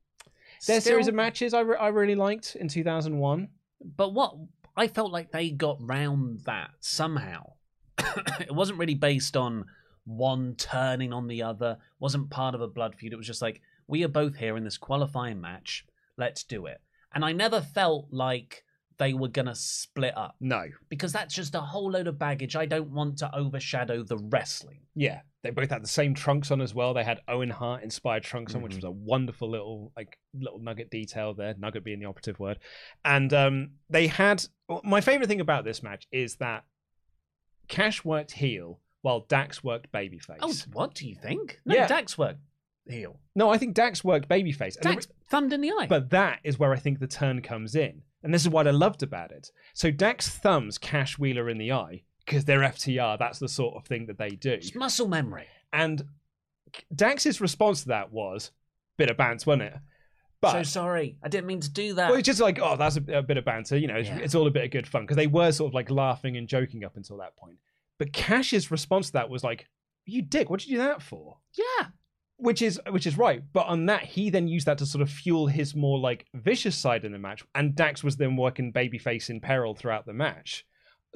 their series of matches I, re- I really liked in 2001. But what I felt like they got round that somehow. it wasn't really based on one turning on the other. wasn't part of a blood feud. It was just like we are both here in this qualifying match. Let's do it. And I never felt like they were gonna split up No, because that's just a whole load of baggage. I don't want to overshadow the wrestling. yeah, they both had the same trunks on as well. They had Owen Hart inspired trunks on, which Mhm. was a wonderful little like little nugget detail there. Nugget being the operative word. And um, they had my favorite thing about this match is that Cash worked heel while Dax worked babyface. Oh, what do you think? No, Yeah. Dax worked heel. No, I think Dax worked babyface. Dax thumbed in the eye. But that is where I think the turn comes in. And this is what I loved about it. So Dax thumbs Cash Wheeler in the eye because they're FTR. That's the sort of thing that they do. It's muscle memory. And Dax's response to that was bit of bants, wasn't it? But so sorry. I didn't mean to do that. well, it's just like, oh, that's a, a bit of banter. You know, it's, Yeah. it's all a bit of good fun because they were sort of like laughing and joking up until that point. But Cash's response to that was like, "You dick! what did you do that for?" yeah. Which is which is right but on that he then used that to sort of fuel his more like vicious side in the match and dax was then working babyface in peril throughout the match.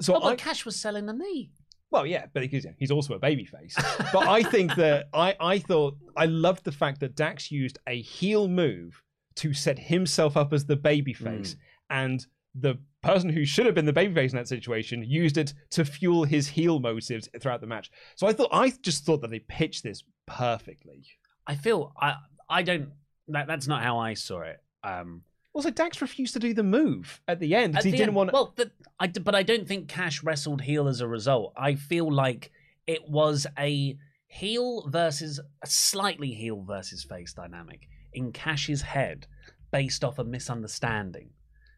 So Oh, but I, Cash was selling the knee. well yeah but he's, he's also a babyface. But i think that i i thought i loved the fact that dax used a heel move to set himself up as the babyface hmm. and the person who should have been the babyface in that situation used it to fuel his heel motives throughout the match. So i thought i just thought that they pitched this perfectly I feel I I don't that that's not how I saw it. Um, Also, Dax refused to do the move at the end because he didn't end- want. Well, the, I but I don't think Cash wrestled heel as a result. I feel like it was a heel versus a slightly heel versus face dynamic in Cash's head, based off a misunderstanding.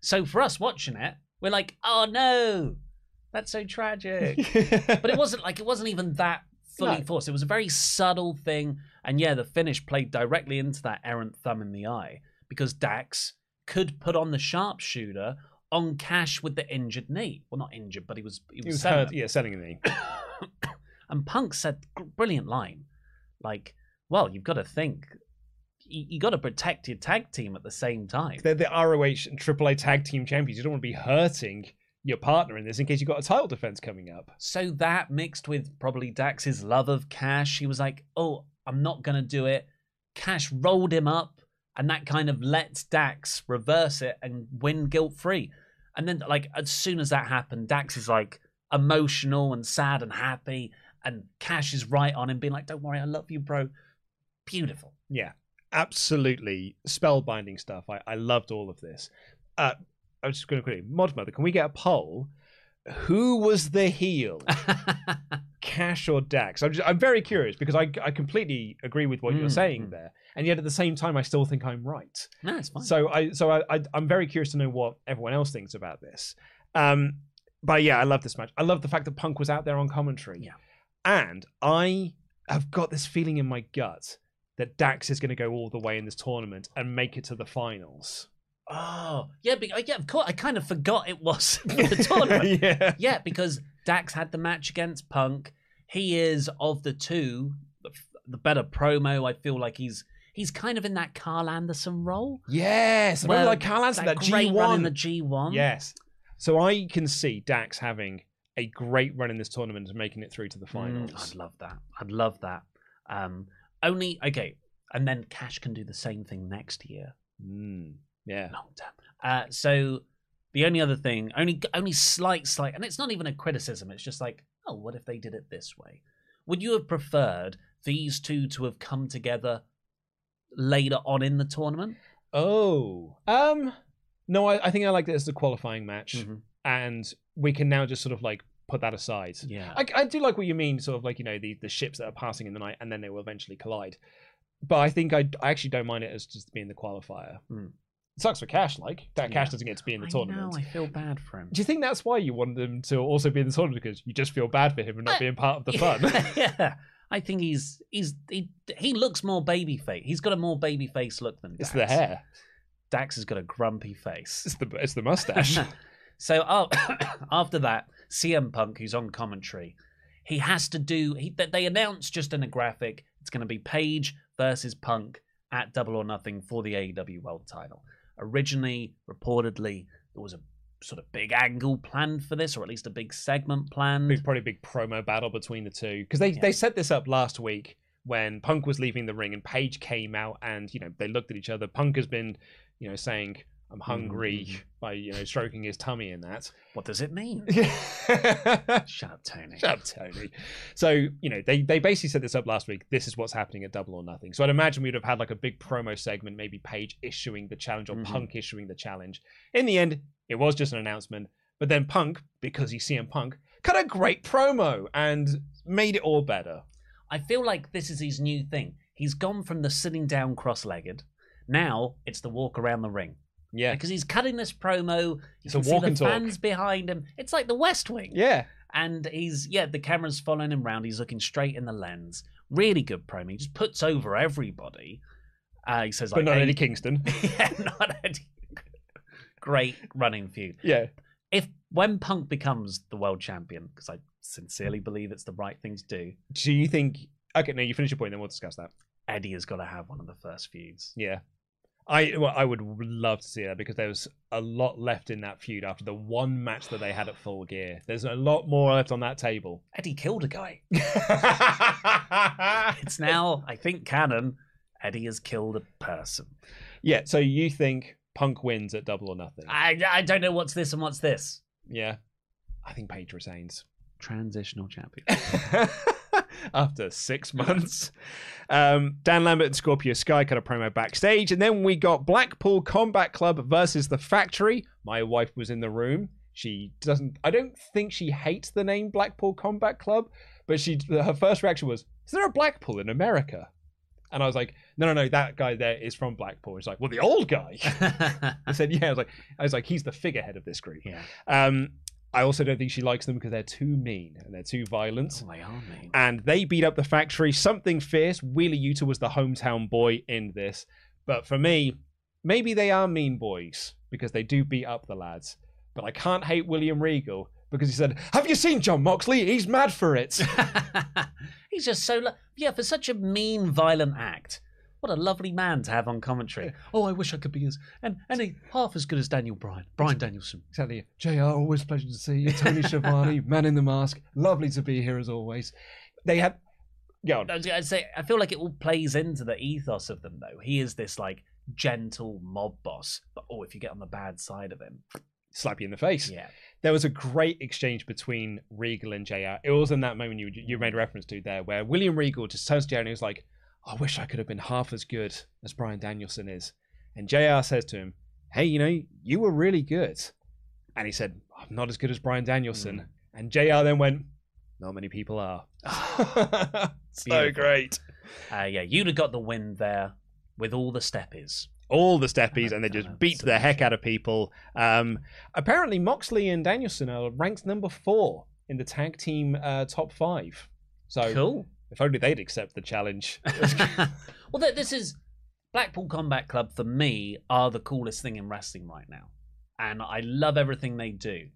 So for us watching it, we're like, "Oh no, that's so tragic." but it wasn't like it wasn't even that fully No. forced. It was a very subtle thing, and yeah, the finish played directly into that errant thumb in the eye because Dax could put on the sharpshooter on Cash with the injured knee. Well, not injured, but he was he was, he was selling hurt. Yeah, selling the knee. and Punk said brilliant line, like, "Well, you've got to think." You, you got to protect your tag team at the same time. They're the ROH and AAA tag team champions. You don't want to be hurting your partner in this in case you've got a title defense coming up. So that mixed with probably Dax's love of Cash, he was like, "Oh, I'm not gonna do it." Cash rolled him up, and that kind of lets Dax reverse it and win guilt free. And then, like as soon as that happened, Dax is like emotional and sad and happy, and Cash is right on him, being like, "Don't worry, I love you, bro." Beautiful. Yeah, absolutely spellbinding stuff. I, I loved all of this. Uh, I was just going to quickly, Mod Mother, can we get a poll? Who was the heel, Cash or Dax? I'm, just, I'm very curious because I, I completely agree with what you're Mm, saying mm. there, and yet at the same time, I still think I'm right. no, it's fine. So I so I, I I'm very curious to know what everyone else thinks about this. Um, but yeah, I love this match. I love the fact that Punk was out there on commentary. Yeah. and I have got this feeling in my gut that Dax is going to go all the way in this tournament and make it to the finals. Oh, yeah, be- yeah, of course. I kind of forgot it was the tournament. yeah, Yeah, because Dax had the match against Punk. He is of the two the, better promo. I feel like he's he's kind of in that Karl Anderson role. yes. Where like Karl Anderson, that, great G run in one. the G one. Yes. So I can see Dax having a great run in this tournament and making it through to the finals. Mm, I'd love that. I'd love that. Um, only okay, and then Cash can do the same thing next year. Mm, yeah. Long term. Uh, so the only other thing, only only slight, slight, and it's not even a criticism. It's just like, oh, what if they did it this way? Would you have preferred these two to have come together later on in the tournament? Oh, um, no, I, I think I like it as the qualifying match, Mhm. and we can now just sort of like put that aside. Yeah. I, I do like what you mean, sort of like you know the the ships that are passing in the night, and then they will eventually collide. But I think I, I actually don't mind it as just being the qualifier. Hmm. It sucks for Cash, like that Yeah. Cash doesn't get to be in the I tournament. know. I feel bad for him. Do you think that's why you want them to also be in the tournament because you just feel bad for him and not I- being part of the fun? yeah. I think he's he's he he looks more baby face. He's got a more baby face look than Dax. it's the hair. Dax has got a grumpy face. It's the it's the mustache. so oh, after that, CM Punk, who's on commentary, he has to do. He, they- they announced just in a graphic it's going to be Page versus Punk at Double or Nothing for the AEW World Title. Originally, reportedly, there was a sort of big angle planned for this, or at least a big segment planned. big, probably a big promo battle between the two because they Yeah. they set this up last week when Punk was leaving the ring and Page came out and you know they looked at each other. Punk has been you know saying I'm hungry Mhm. by you know stroking his tummy and that. What does it mean? Shut up, Tony. Shut up, Tony. So you know they they basically set this up last week. This is what's happening at Double or Nothing. So I'd imagine we'd have had like a big promo segment, maybe Page issuing the challenge or Mhm. Punk issuing the challenge. In the end, it was just an announcement. But then Punk, because he's CM Punk, cut a great promo and made it all better. I feel like this is his new thing. He's gone from the sitting down cross legged. Now it's the walk around the ring. Yeah, Because he's cutting this promo. You It's a can see walk the and talk. fans behind him. It's like the West Wing. yeah. And he's, yeah, the camera's following him round. He's looking straight in the lens. Really good promo. He just puts over everybody. Uh, he says, But like, not "Hey-" Eddie Kingston. yeah, not Eddie. Great running feud. yeah. If when Punk becomes the world champion, because I sincerely believe it's the right thing to do, Do you think? Okay, no, you finish your point, then we'll discuss that. Eddie has got to have one of the first feuds. Yeah. I well, I would love to see that because there was a lot left in that feud after the one match that they had at Full Gear. There's a lot more left on that table. Eddie killed a guy. It's now, I think, canon. Eddie has killed a person. yeah. So you think Punk wins at Double or Nothing? I, I don't know what's this and what's this. yeah. I think Page retains. Transitional champion. after six months. Um, Dan Lambert and Scorpio Sky cut a promo backstage, and then we got Blackpool Combat Club versus the Factory. My wife was in the room. She doesn't. I don't think she hates the name Blackpool Combat Club, but she her first reaction was, "Is there a Blackpool in America?" And I was like, "No, no, no. That guy there is from Blackpool." He's like, "Well, the old guy." I said, "Yeah." I was like, "I was like, he's the figurehead of this group." yeah. Um, I also don't think she likes them because they're too mean and they're too violent. Oh, they are mean. And they beat up the factory. Something fierce. Wheeler Yuta was the hometown boy in this. But for me, maybe they are mean boys because they do beat up the lads. But I can't hate William Regal because he said, Have you seen Jon Moxley? He's mad for it. He's just so lo- yeah for such a mean, violent act. What a lovely man to have on commentary. Oh, I wish I could be as and and he, half as good as Daniel Bryan, Brian Danielson. exactly. JR, always a pleasure to see you. Tony Schiavone, man in the mask. Lovely to be here as always. They had. Go on. I was gonna say, I feel like it all plays into the ethos of them, though. He is this like gentle mob boss, but oh, if you get on the bad side of him, Slap you in the face. yeah, there was a great exchange between Regal and JR. It was in that moment you you made reference to there, where William Regal just turns to JR and he was like, "I wish I could have been half as good as Bryan Danielson is." And JR says to him, "Hey, you know, you were really good," and he said, "I'm not as good as Bryan Danielson." And JR then went, "Not many people are." so Beautiful. great. uh, yeah, you'd have got the win there with all the steppies. all the steppies and they just beat the heck out of people. Um, apparently, Moxley and Danielson are ranked number four in the tag team uh, top five. So Cool. If only they'd accept the challenge. well, this is Blackpool Combat Club for me are the coolest thing in wrestling right now, and I love everything they do.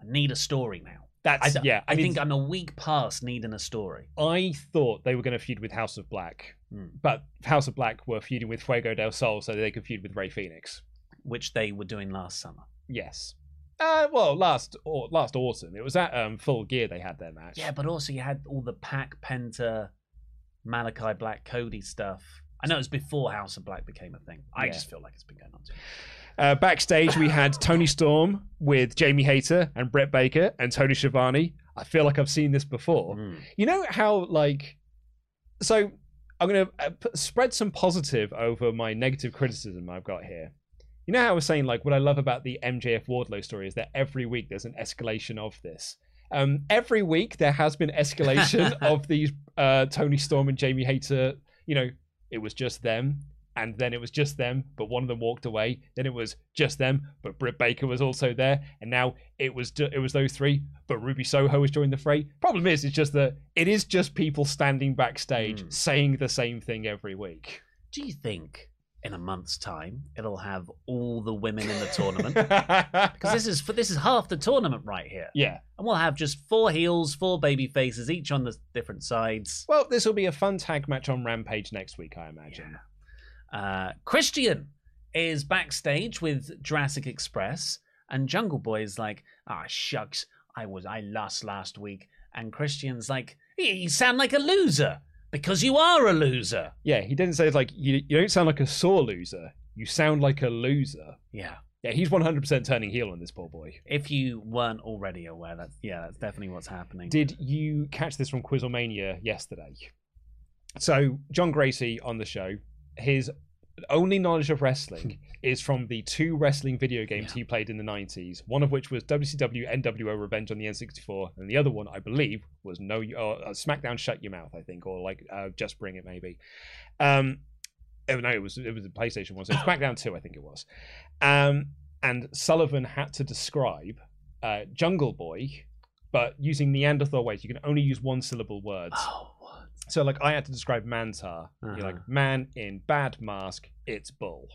I need a story now. That's I, yeah. I, mean, think I'm a week past needing a story. I thought they were going to feud with House of Black, Hmm. but House of Black were feuding with Fuego del Sol so they could feud with Rey Fenix. which they were doing last summer. Yes. Uh, well, last or last autumn, it was at um, Full Gear they had their match. Yeah, but also you had all the PAC Penta, Malakai Black, Cody stuff. I know it was before House of Black became a thing. I Yeah. just feel like it's been going on. Too. Uh, backstage, we had Toni Storm with Jamie Hayter and Britt Baker and Tony Schiavone. I feel like I've seen this before. Mm. You know how, like, so I'm going to spread some positive over my negative criticism I've got here. You know how I was saying, like, what I love about the MJF Wardlow story is that every week there's an escalation of this. Um, every week there has been escalation of these uh, Toni Storm and Jamie Hayter. You know, it was just them, and then it was just them, but one of them walked away. Then it was just them, but Britt Baker was also there, and now it was it was those three, but Ruby Soho has joined the fray. Problem is, it's just that it is just people standing backstage Hmm. saying the same thing every week. Do you think in a month's time it'll have all the women in the tournament? Because this is for this is half the tournament right here, yeah. and we'll have just four heels, four baby faces, each on the different sides. Well, this will be a fun tag match on Rampage next week, I imagine. Uh, Christian is backstage with Jurassic Express, and Jungle Boy is like, "Ah, shucks, I was I lost last week," and Christian's like, "You sound like a loser because you are a loser." Yeah, he didn't say it's like you, you don't sound like a sore loser. You sound like a loser. Yeah. Yeah, he's 100% turning heel on this poor boy. If you weren't already aware, that's yeah, that's definitely what's happening. Did you catch this from Quizlemania yesterday? So, John Gracie on the show, his only knowledge of wrestling is from the two wrestling video games Yeah. he played in the 90s, one of which was WCW NWO Revenge on the N64, and the other one, I believe, was No uh, SmackDown Shut Your Mouth, I think, or like uh, Just Bring It, maybe. Um, oh, no, it was it was a PlayStation one, so SmackDown 2, I think it was. Um, and Sullivan had to describe uh, Jungle Boy, but using Neanderthal ways, you can only use one syllable words. Oh? So, like, I had to describe Mantaur. You're Uh-huh. like, man in bad mask, it's bull.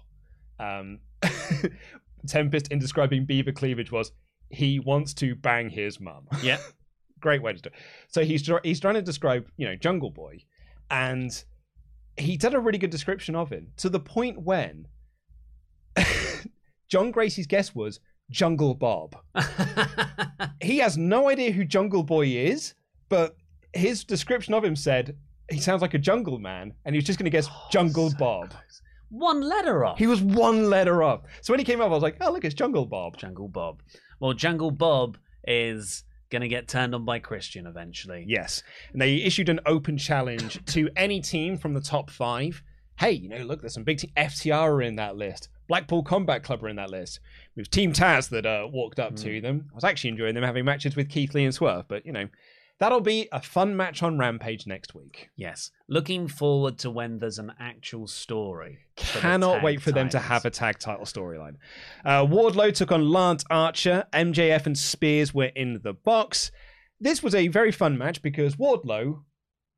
Um, Tempest in describing beaver cleavage was, he wants to bang his mum. Yeah. Great way to do it. So he's he's trying to describe, you know, Jungle Boy, and he did a really good description of him to the point when John Gracie's guess was Jungle Bob. He has no idea who Jungle Boy is, but his description of him said he sounds like a jungle man, and he was just going to guess Jungle Oh, so Bob. close. One letter off. He was one letter off. So when he came up, I was like, oh, look, it's Jungle Bob. Jungle Bob. Well, Jungle Bob is Gonna get turned on by Christian eventually. Yes. And they issued an open challenge to any team from the top five. Hey, you know, look, there's some big team. FTR are in that list. Blackpool Combat Club are in that list. With Team Taz that uh, walked up to them. I was actually enjoying them having matches with Keith Lee and Swerve, but you know, that'll be a fun match on Rampage next week. Yes. Looking forward to when there's an actual story. Cannot wait for them to have a tag title storyline. Uh, Wardlow took on Lance Archer. MJF and Spears were in the box. This was a very fun match because Wardlow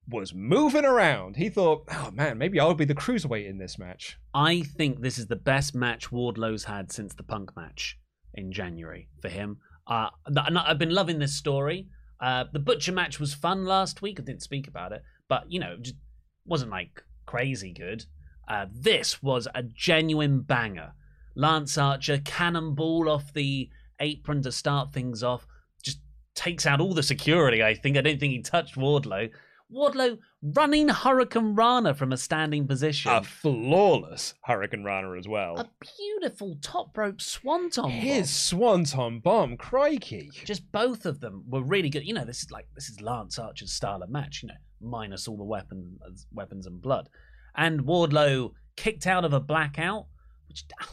was moving around. He thought, oh man, maybe I'll be the cruiserweight in this match. I think this is the best match Wardlow's had since the Punk match in January for him. Uh, I've been loving this story. Uh, the Butcher match was fun last week. I didn't speak about it, but you know, just wasn't like crazy good. Uh, this was a genuine banger. Lance Archer cannonball off the apron to start things off. Just takes out all the security. I think. I don't think he touched Wardlow. Wardlow running Hurricanrana from a standing position. A flawless Hurricanrana as well. A beautiful top rope swanton. Bomb. His swanton bomb, crikey. just both of them were really good. You know, this is like this is Lance Archer's style of match. You know, minus all the weapon weapons and blood. And Wardlow kicked out of a blackout, which ah,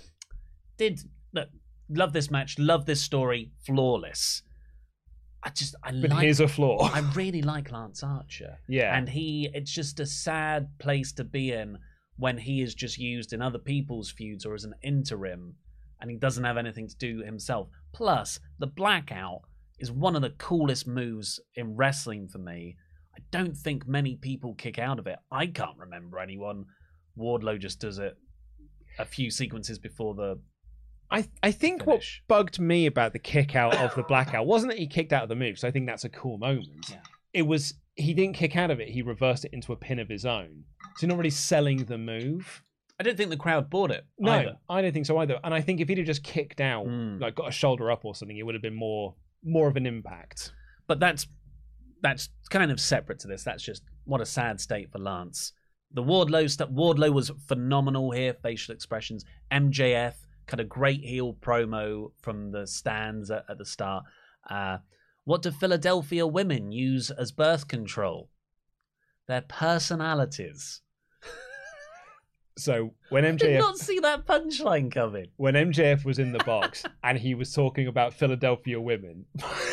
did look. Love this match. Love this story. Flawless. I just I But like. here's a flaw. I really like Lance Archer. Yeah. And he, it's just a sad place to be in when he is just used in other people's feuds or as an interim and he doesn't have anything to do himself. Plus, the blackout is one of the coolest moves in wrestling for me. I don't think many people kick out of it. I can't remember anyone. Wardlow just does it a few sequences before the. I, I think Finish. what bugged me about the kick out of the blackout wasn't that he kicked out of the move, so I think that's a cool moment. Yeah. It was he didn't kick out of it, he reversed it into a pin of his own. So not really selling the move. I don't think the crowd bought it. No, either. I don't think so either. And I think if he'd have just kicked out, Mm. like got a shoulder up or something, it would have been more more of an impact. but that's that's kind of separate to this. That's just what a sad state for Lance. The Wardlow stuff. Wardlow was phenomenal here. Facial expressions. MJF cut a great heel promo from the stands at, at the start. Uh, what do Philadelphia women use as birth control? Their personalities. So when MJF I Did not see that punchline coming. when MJF was in the box and he was talking about Philadelphia women,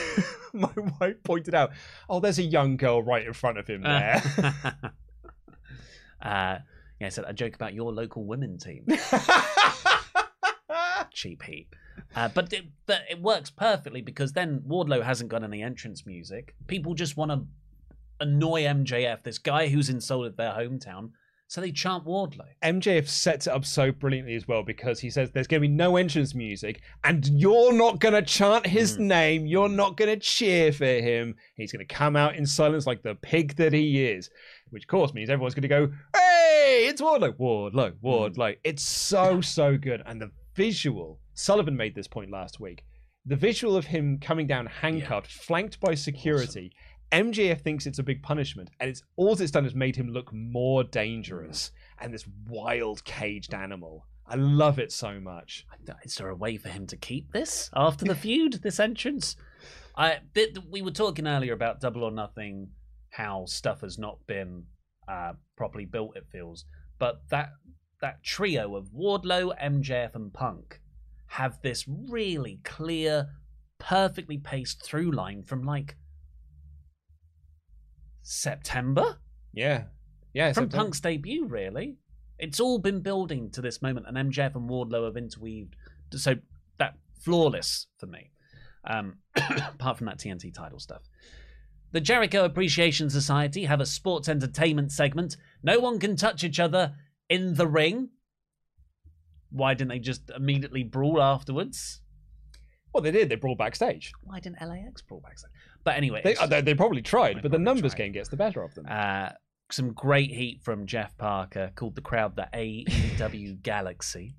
my wife pointed out, "Oh, there's a young girl right in front of him there." uh, yeah, I said I joke about your local women team. Cheap heat. Uh, but it, but it works perfectly because then Wardlow hasn't got any entrance music. People just want to annoy MJF, this guy who's insulted their hometown, so they chant Wardlow. MJF sets it up so brilliantly as well because he says there's going to be no entrance music and you're not going to chant his name. You're not going to cheer for him. He's going to come out in silence like the pig that he is, which of course means everyone's going to go, hey, it's Wardlow, Wardlow, Wardlow. It's so, so good. And the visual, Sullivan made this point last week. The visual of him coming down handcuffed, flanked by security. MJF thinks it's a big punishment, and it's all it's done is made him look more dangerous and this wild caged animal. I love it so much. Is there a way for him to keep this after the feud? This entrance? I th- th- we were talking earlier about Double or Nothing, how stuff has not been uh, properly built. It feels, but that that trio of Wardlow, MJF, and Punk have this really clear, perfectly paced through line from like September Yeah, yeah. from September. Punk's debut, really. It's all been building to this moment, and MJF and Wardlow have interweaved. So that flawless for me. Um, apart from that TNT title stuff. The Jericho Appreciation Society have a sports entertainment segment. No one can touch each other in the ring. Why didn't they just immediately brawl afterwards? Well, they did. They brawled backstage. Why didn't LAX brawl backstage? But anyway, They, it's- uh, they, they probably tried, They but the numbers tried. game gets the better of them. Uh, some great heat from Jeff Parker called the crowd the AEW Galaxy.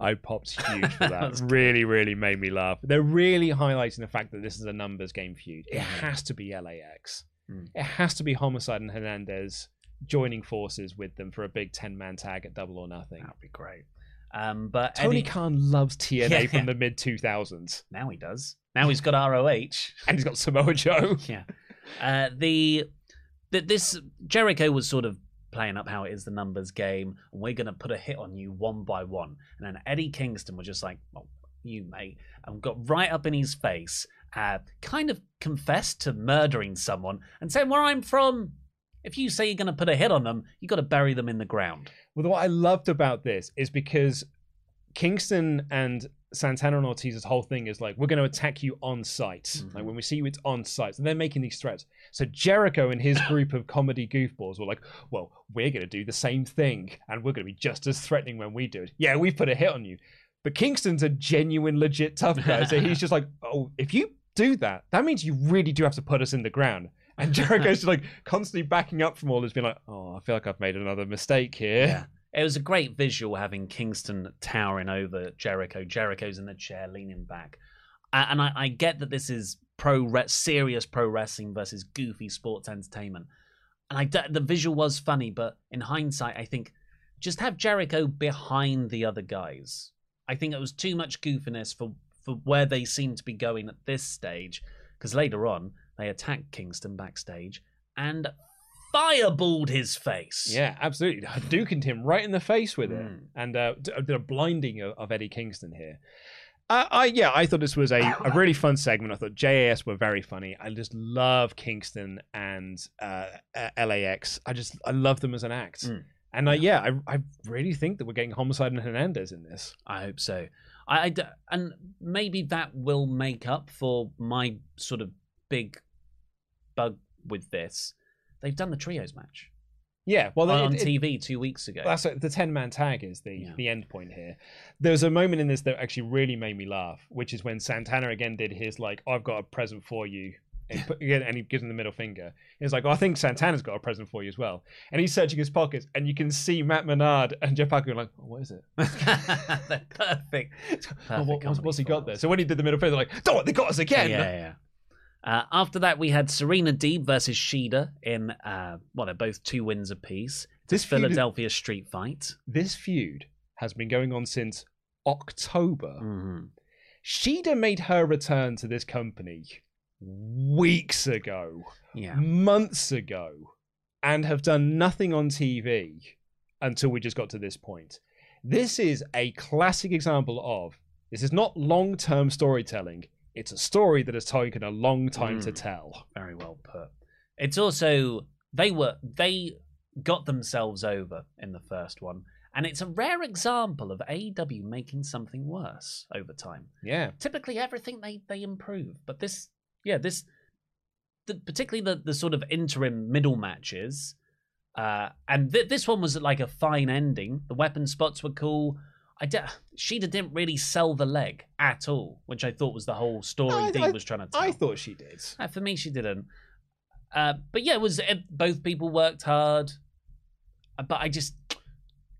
I popped huge for That that. was really, really made me laugh. They're really highlighting the fact that this is a numbers game feud. It has to be LAX. Mm. It has to be Homicide and Hernandez joining forces with them for a big 10 man tag at Double or Nothing. That'd be great. Um, but Tony Eddie- Khan loves TNA Yeah. from the mid 2000s. now he does. Now he's got ROH. and he's got Samoa Joe. Yeah. Uh, the, the this Jericho was sort of playing up how it is the numbers game, and we're gonna put a hit on you one by one. And then Eddie Kingston was just like, "Well, you mate," and got right up in his face, uh, kind of confessed to murdering someone and saying, "Where I'm from." If you say you're going to put a hit on them, you've got to bury them in the ground. Well, what I loved about this is because Kingston and Santana and Ortiz's whole thing is like, we're going to attack you on site. Mm-hmm. Like when we see you, it's on site. So they're making these threats. So Jericho and his group of comedy goofballs were like, well, we're going to do the same thing and we're going to be just as threatening when we do it. Yeah, we've put a hit on you. But Kingston's a genuine, legit tough guy. So he's just like, oh, if you do that, that means you really do have to put us in the ground. And Jericho's like constantly backing up from all this, being like, oh, I feel like I've made another mistake here. Yeah. It was a great visual having Kingston towering over Jericho. Jericho's in the chair leaning back. And I, I get that this is pro serious pro wrestling versus goofy sports entertainment. And I the visual was funny, but in hindsight, I think just have Jericho behind the other guys. I think it was too much goofiness for, for where they seem to be going at this stage. Because later on, they attacked Kingston backstage and fireballed his face. Yeah, absolutely. Hadoukened him right in the face with it, Mm. and uh, a blinding of, of Eddie Kingston here. Uh, I yeah, I thought this was a, a really fun segment. I thought JAS were very funny. I just love Kingston and uh, uh, LAX. I just I love them as an act, Mm. and uh, yeah, I I really think that we're getting Homicide and Hernandez in this. I hope so. I, I and maybe that will make up for my sort of big bug with this. They've done the trios match Yeah, well, on it- it- TV two weeks ago. That's a, the ten man tag is the Yeah. the end point here. There was a moment in this that actually really made me laugh, which is when Santana again did his like, "I've got a present for you," and, put, and he gives him the middle finger. He's like, "Oh, I think Santana's got a present for you as well," and he's searching his pockets, and you can see Matt Menard and Jeff Parker like, oh, "What is it? They're perfect. Oh, what- what's, what's he got there?" So when he did the middle finger, they're like, "Oh, they got us again!" Yeah, yeah. Uh, after that, we had Serena Deeb versus Shida in uh, well, they're both two wins apiece. This a feud is- Philadelphia street fight. This feud has been going on since October. Mm-hmm. Shida made her return to this company weeks ago. Yeah. months ago and have done nothing on TV until we just got to this point. This is a classic example of this is not long term storytelling, it's a story that has taken a long time to Mm. tell. Very well put. It's also they were they got themselves over in the first one, and it's a rare example of AEW making something worse over time. Yeah. Typically, everything they they improve, but this, yeah, this, the, particularly the the sort of interim middle matches, uh, and th- this one was like a fine ending. The weapon spots were cool. I de- Shida didn't really sell the leg at all, which I thought was the whole story I- Dean I- was trying to tell. I thought she did. Uh, for me, she didn't. Uh, but yeah, it was it, both people worked hard. Uh, But I just,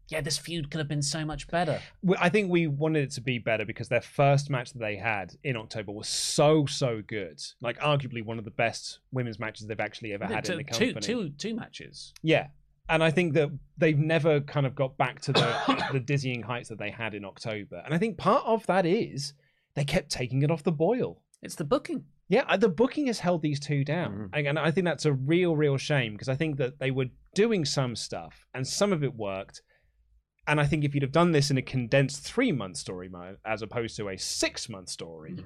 yeah, this feud could have been so much better. I think we wanted it to be better because their first match that they had in October was so, so good. Like, arguably one of the best women's matches they've actually ever had in the two, company. two, two matches. Yeah. And I think that they've never kind of got back to the the dizzying heights that they had in October. And I think part of that is they kept taking it off the boil. It's the booking. Yeah, uh, the booking has held these two down. Mhm. And I think that's a real, real shame because I think that they were doing some stuff and some of it worked. And I think if you'd have done this in a condensed three month story mode as opposed to a six month story,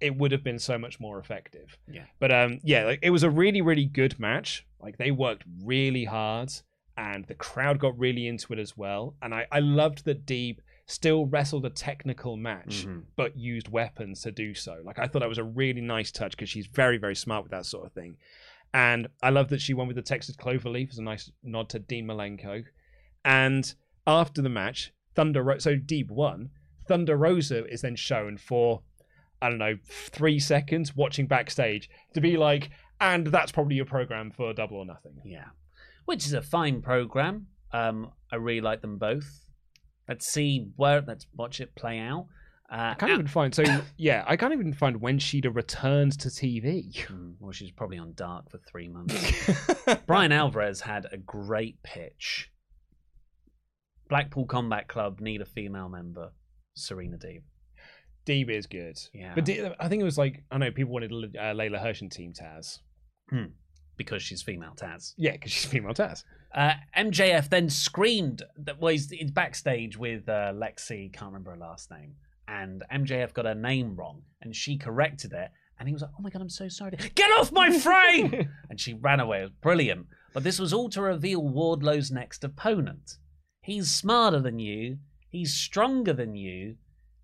it would have been so much more effective. Yeah. But um, yeah, like, it was a really, really good match. Like they worked really hard, and the crowd got really into it as well. And I, I loved that Deeb still wrestled a technical match, Mhm. but used weapons to do so. Like I thought that was a really nice touch because she's very, very smart with that sort of thing. And I love that she won with the Texas Cloverleaf as a nice nod to Dean Malenko. And after the match, Thunder Ro- so Deeb won. Thunder Rosa is then shown for I don't know three seconds watching backstage to be like, and that's probably your program for Double or Nothing. Yeah. Which is a fine program. Um, I really like them both. Let's see where, let's watch it play out. Uh, I can't even find. So yeah, I can't even find when Shida returns to TV. Mm, well, she's probably on dark for three months. Bryan Alvarez had a great pitch. Blackpool Combat Club need a female member. Serena Deeb. DB is good. Yeah. But D- I think it was like I know people wanted uh, Leyla Hirsch and Team Taz. Because she's female Taz. Yeah, because she's female Taz. Uh, MJF then screamed that well, he's, he's backstage with uh, Lexi, can't remember her last name, and MJF got her name wrong, and she corrected it, and he was like, "Oh my god, I'm so sorry! Get off my frame!" and she ran away. It was brilliant. But this was all to reveal Wardlow's next opponent. He's smarter than you. He's stronger than you.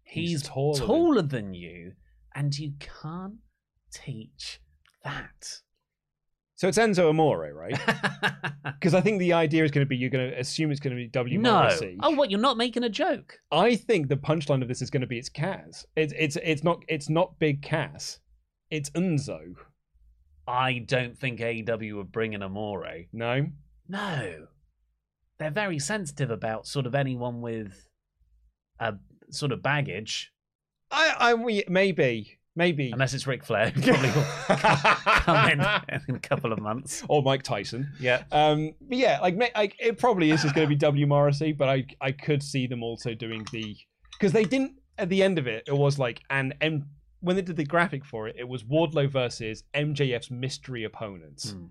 He's He's, taller taller than you, and you can't teach that. So it's Enzo Amore, right? Because I think the idea is going to be you're going to assume it's going to be W no. Oh, what? You're not making a joke? I think the punchline of this is going to be it's Cass. It's it's it's not it's not Big Cass. It's Enzo. I don't think AEW would bring in Amore. No. No. They're very sensitive about sort of anyone with a sort of baggage, I I we- maybe maybe unless it's Ric Flair, probably come in in a couple of months. or Mike Tyson. Yeah. Um, but yeah, like, like it probably is just going to be W Morrissey, but I I could see them also doing the because they didn't at the end of it. It was like and M when they did the graphic for it, it was Wardlow versus MJF's mystery opponents. Hmm.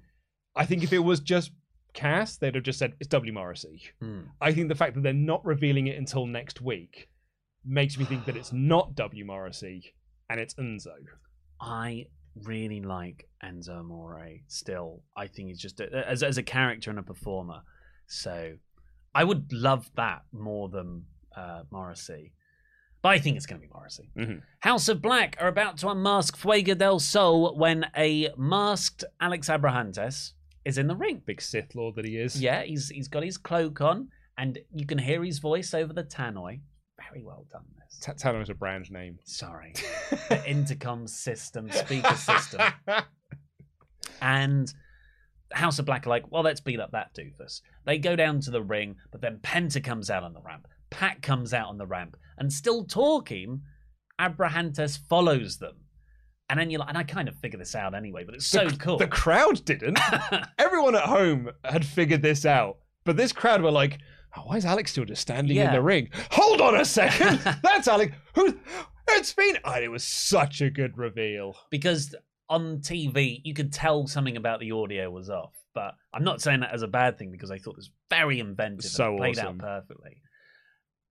I think if it was just Cass, they'd have just said it's W Morrissey. Hmm. I think the fact that they're not revealing it until next week makes me think that it's not W Morrissey and it's Enzo. I really like Enzo Amore still. I think he's just a, as as a character and a performer. So I would love that more than uh, Morrissey. But I think it's going to be Morrissey. Mhm. House of Black are about to unmask Fuego del Sol when a masked Alex Abrahantes is in the ring. Big Sith Lord that he is. Yeah, he's he's got his cloak on, and you can hear his voice over the tannoy. Very well done, this. T- Tannoy is a brand name. Sorry, the intercom system, speaker system, and House of Black are like, well, let's beat up that doofus. They go down to the ring, but then Penta comes out on the ramp. PAC comes out on the ramp, and still talking, Abrahantes follows them. And then you're like, and I kind of figure this out anyway, but it's so the, cool. The crowd didn't. Everyone at home had figured this out, but this crowd were like, oh, "Why is Alex still just standing in the ring? Hold on a second, that's Alex. Who? It's been." And it was such a good reveal. because on TV you could tell something about the audio was off. But I'm not saying that as a bad thing because I thought it was very inventive So and played awesome. out perfectly.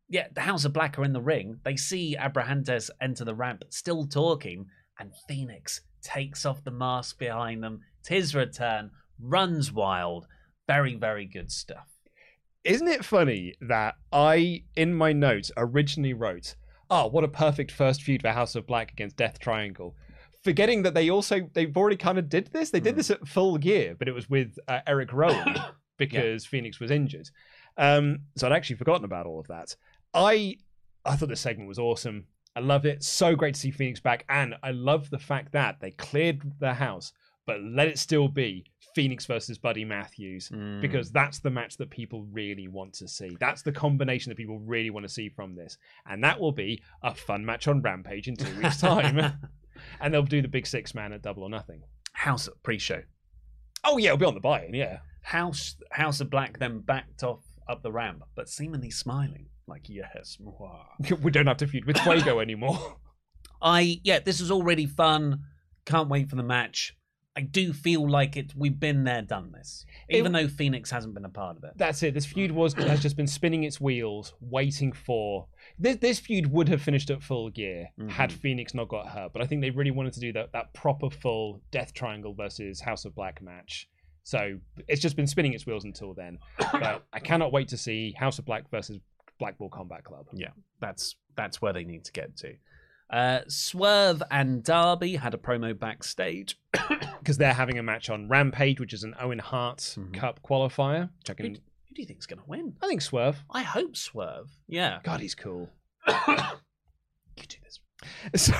Yeah, the House of Black are in the ring. They see Abrahantes enter the ramp, still talking, and Fenix takes off the mask behind them. Tis return, runs wild. Very, very good stuff. Isn't it funny that I, in my notes, originally wrote, "Oh, what a perfect first feud for House of Black against Death Triangle." Forgetting that they also they've already kind of did this. They did this at full gear, but it was with uh, Erick Rowan because Fenix was injured. Um, so I'd actually forgotten about all of that. I I thought this segment was awesome. I loved it. So great to see Fenix back, and I love the fact that they cleared the house, but let it still be Fenix versus Buddy Matthews Mm. because that's the match that people really want to see. That's the combination that people really want to see from this, and that will be a fun match on Rampage in two weeks' time. and they'll do the big six man at Double or Nothing. House pre-show. Oh yeah, it'll be on the buy-in. Yeah, House House of Black then backed off up the ramp, but seemingly smiling, like yes, moi. we don't have to feud with Fuego anymore. I yeah, this is already fun. Can't wait for the match. I do feel like it. We've been there, done this. Even though Fenix hasn't been a part of it. That's it. This feud was has just been spinning its wheels, waiting for this. This feud would have finished at full gear mm-hmm. had Fenix not got hurt, but I think they really wanted to do that that proper full Death Triangle versus House of Black match. So it's just been spinning its wheels until then. But I cannot wait to see House of Black versus Blackpool Combat Club. Yeah, that's that's where they need to get to. Uh, Swerve and Darby had a promo backstage. because they're having a match on Rampage, which is an Owen Hart Cup qualifier. I, Who, who do you think's going to win? I think Swerve. I hope Swerve. Yeah. God, he's cool. You do this. So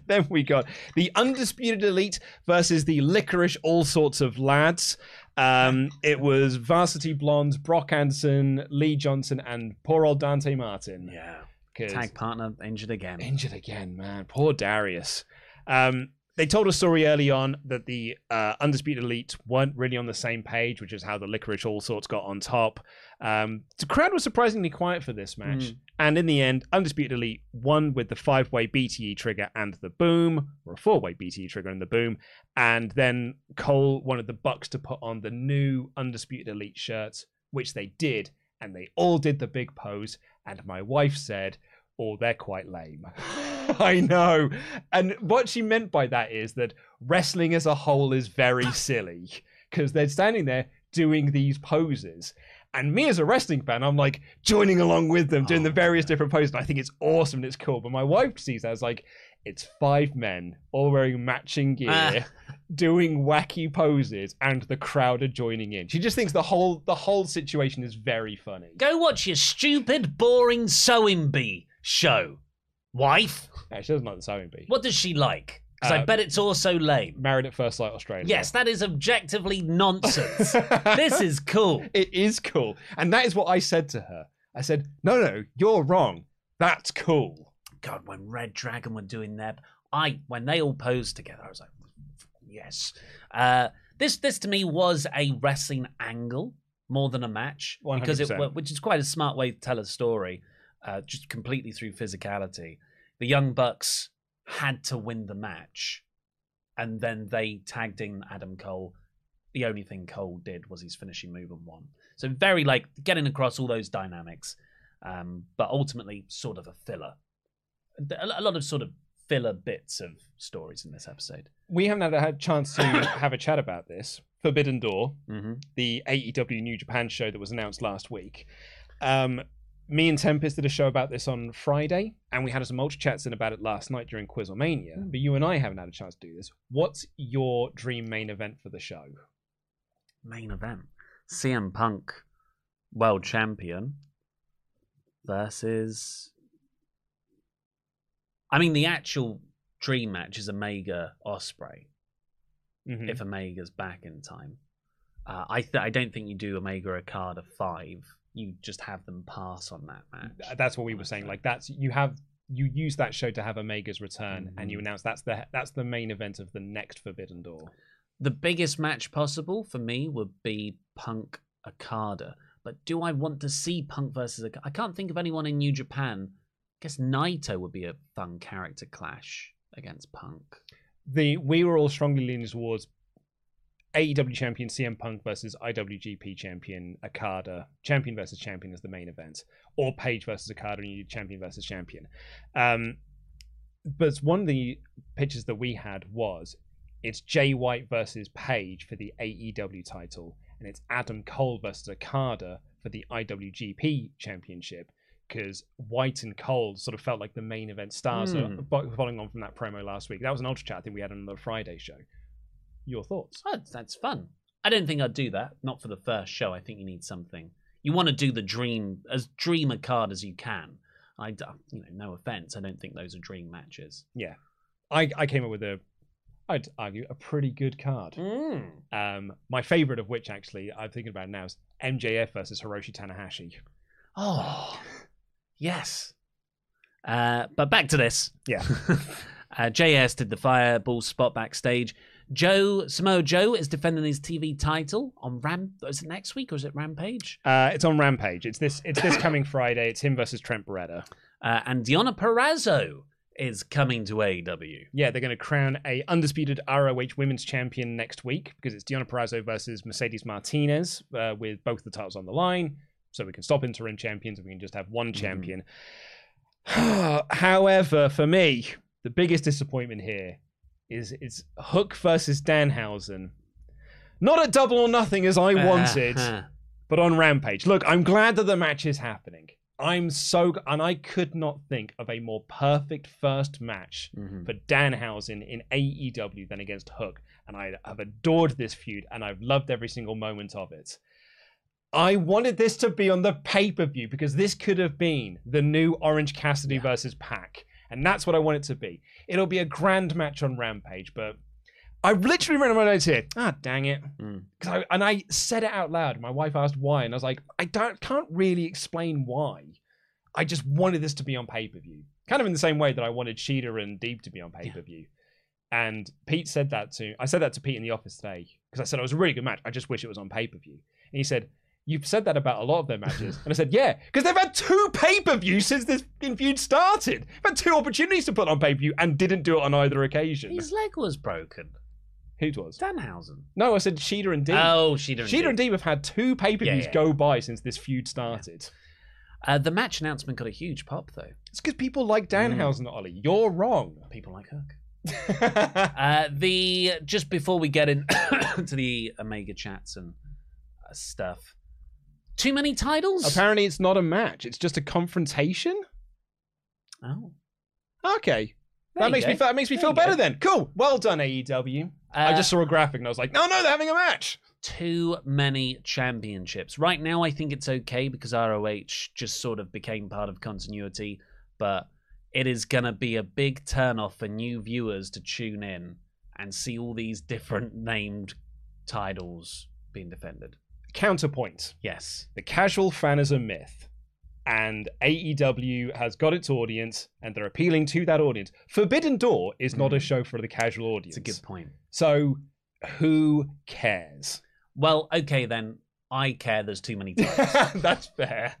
then we got the Undisputed Elite versus the Licorice All Sorts of Lads. Um, it was Varsity Blondes, Brock Anderson, Lee Johnson, and poor old Dante Martin. Yeah. 'Cause- Tag partner injured again. Injured again, man. Poor Darius. Um, they told a story early on that the uh, Undisputed Elite weren't really on the same page, which is how the Licorice All Sorts got on top. Um, the crowd was surprisingly quiet for this match. Mm. And in the end, Undisputed Elite won with the five way BTE trigger and the boom, or a four way BTE trigger and the boom. And then Cole wanted the Bucks to put on the new Undisputed Elite shirts, which they did. And they all did the big pose. And my wife said, Oh, they're quite lame. I know. And what she meant by that is that wrestling as a whole is very silly because they're standing there doing these poses. And me as a wrestling fan, I'm like joining along with them, doing the various different poses. And I think it's awesome and it's cool. But my wife sees that as like, it's five men all wearing matching gear, Ah. doing wacky poses, and the crowd are joining in. She just thinks the whole the whole situation is very funny. Go watch your stupid, boring sewing bee show, wife. Yeah, she doesn't like the sewing bee. What does she like? Because I Uh, bet it's also lame. Married at First Sight Australia. Yes, that is objectively nonsense. this is cool. It is cool. And that is what I said to her. I said, no, no, you're wrong. That's cool. God, when Red Dragon were doing their, I when they all posed together, I was like, yes. Uh, this this to me was a wrestling angle more than a match because it 100%. which is quite a smart way to tell a story, uh, just completely through physicality. The Young Bucks had to win the match, and then they tagged in Adam Cole. The only thing Cole did was his finishing move and won. So very like getting across all those dynamics, um, but ultimately sort of a filler a a lot of sort of filler bits of stories in this episode. We haven't had a chance to have a chat about this. Forbidden Door, Mm-hmm. the AEW New Japan show that was announced last week. Um, me and Tempest did a show about this on Friday, and we had some ultra chats in about it last night during Quizlemania. But you and I haven't had a chance to do this. What's your dream main event for the show? Main event: CM Punk, world champion, versus. I mean, the actual dream match is Omega Ospreay. Mhm. If Omega's back in time, uh, I th- I don't think you do Omega Okada five. You just have them pass on that match. That's what we were saying. Like that's you have you use that show to have Omega's return, and you mm-hmm. announce that's the that's the main event of the next Forbidden Door. The biggest match possible for me would be Punk Okada. But do I want to see Punk versus Okada? I can't think of anyone in New Japan. I guess Naito would be a fun character clash against Punk. The we were all strongly leaning towards AEW champion CM Punk versus IWGP champion Okada. champion versus champion as the main event, or Page versus Okada, and you do champion versus champion. Um, but one of the pitches that we had was it's Jay White versus Page for the AEW title, and it's Adam Cole versus Okada for the IWGP championship. Because White and Cole sort of felt like the main event stars, Hmm. following on from that promo last week. That was an ultra chat I think we had on the Friday show. Your thoughts? Oh, that's fun. I don't think I'd do that. Not for the first show. I think you need something. You want to do the dream as dream a card as you can. I, you know, no offense. I don't think those are dream matches. Yeah, I I came up with a, I'd argue a pretty good card. Mm. Um, my favorite of which actually I'm thinking about now is MJF versus Hiroshi Tanahashi. Oh, yes. Uh, but back to this. Yeah. uh, JS did the fireball spot backstage. Joe Samoa Joe is defending his TV title on Ram. Is it next week or is it Rampage? Uh, it's on Rampage. It's this. It's this coming Friday. It's him versus Trent Beretta. Uh, and Deonna Purrazzo is coming to AEW. Yeah, they're going to crown a undisputed ROH Women's Champion next week because it's Deonna Purrazzo versus Mercedes Martinez uh, with both the titles on the line. So we can stop interim champions and we can just have one champion. However, for me, the biggest disappointment here is it's Hook versus Danhausen. Not a double or nothing as I wanted, Uh-huh. but on Rampage. Look, I'm glad that the match is happening. I'm so and I could not think of a more perfect first match Mhm. for Danhausen in AEW than against Hook, and I have adored this feud and I've loved every single moment of it. I wanted this to be on the pay per view because this could have been the new Orange Cassidy versus PAC, and that's what I want it to be. It'll be a grand match on Rampage, but I've literally written my notes here. Ah, dang it! Mm. I, and I said it out loud. My wife asked why, and I was like, I don't can't really explain why. I just wanted this to be on pay per view, kind of in the same way that I wanted Shida and Deeb to be on pay per view. And Pete said that to I said that to Pete in the office today because I said it was a really good match. I just wish it was on pay per view. And he said, "You've said that about a lot of their matches." and I said, "Yeah, because they've had two pay per views since this feud started. They've had two opportunities to put on pay per view and didn't do it on either occasion." His leg was broken. Who was? Danhausen. No, I said Shida and Dean. Oh, Shida and Shida Dean. and have had two pay per views Yeah, yeah. go by since this feud started. Uh, the match announcement got a huge pop, though. It's because people like Danhausen, Ollie. You're wrong. People like Hook. Uh, the just before we get into the Omega chats and uh, stuff, too many titles. Apparently, it's not a match. It's just a confrontation. Oh, Okay. There that makes me that makes me There feel better go. then. Cool. Well done, AEW. I Uh, just saw a graphic and I was like, no, no, they're having a match. too many championships. Right now, I think it's okay because ROH just sort of became part of continuity, but it is going to be a big turnoff for new viewers to tune in and see all these different named titles being defended. Counterpoint. Yes. The casual fan is a myth. And AEW has got its audience and they're appealing to that audience. Forbidden Door is not a Mm. show for the casual audience. It's a good point. So who cares? Well, okay then. I care there's too many titles. That's fair.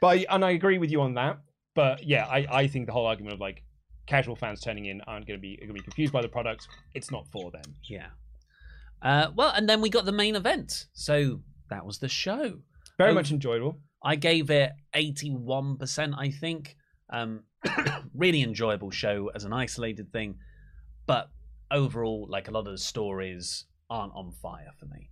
But I- and I agree with you on that. But yeah, I, I think the whole argument of like casual fans turning in aren't going to be going to be confused by the product. It's not for them. yeah. Uh, well, and then we got the main event. So that was the show. Very Oh. much enjoyable. I gave it 81%, I think. Um, really enjoyable show as an isolated thing, but overall, like a lot of the stories aren't on fire for me.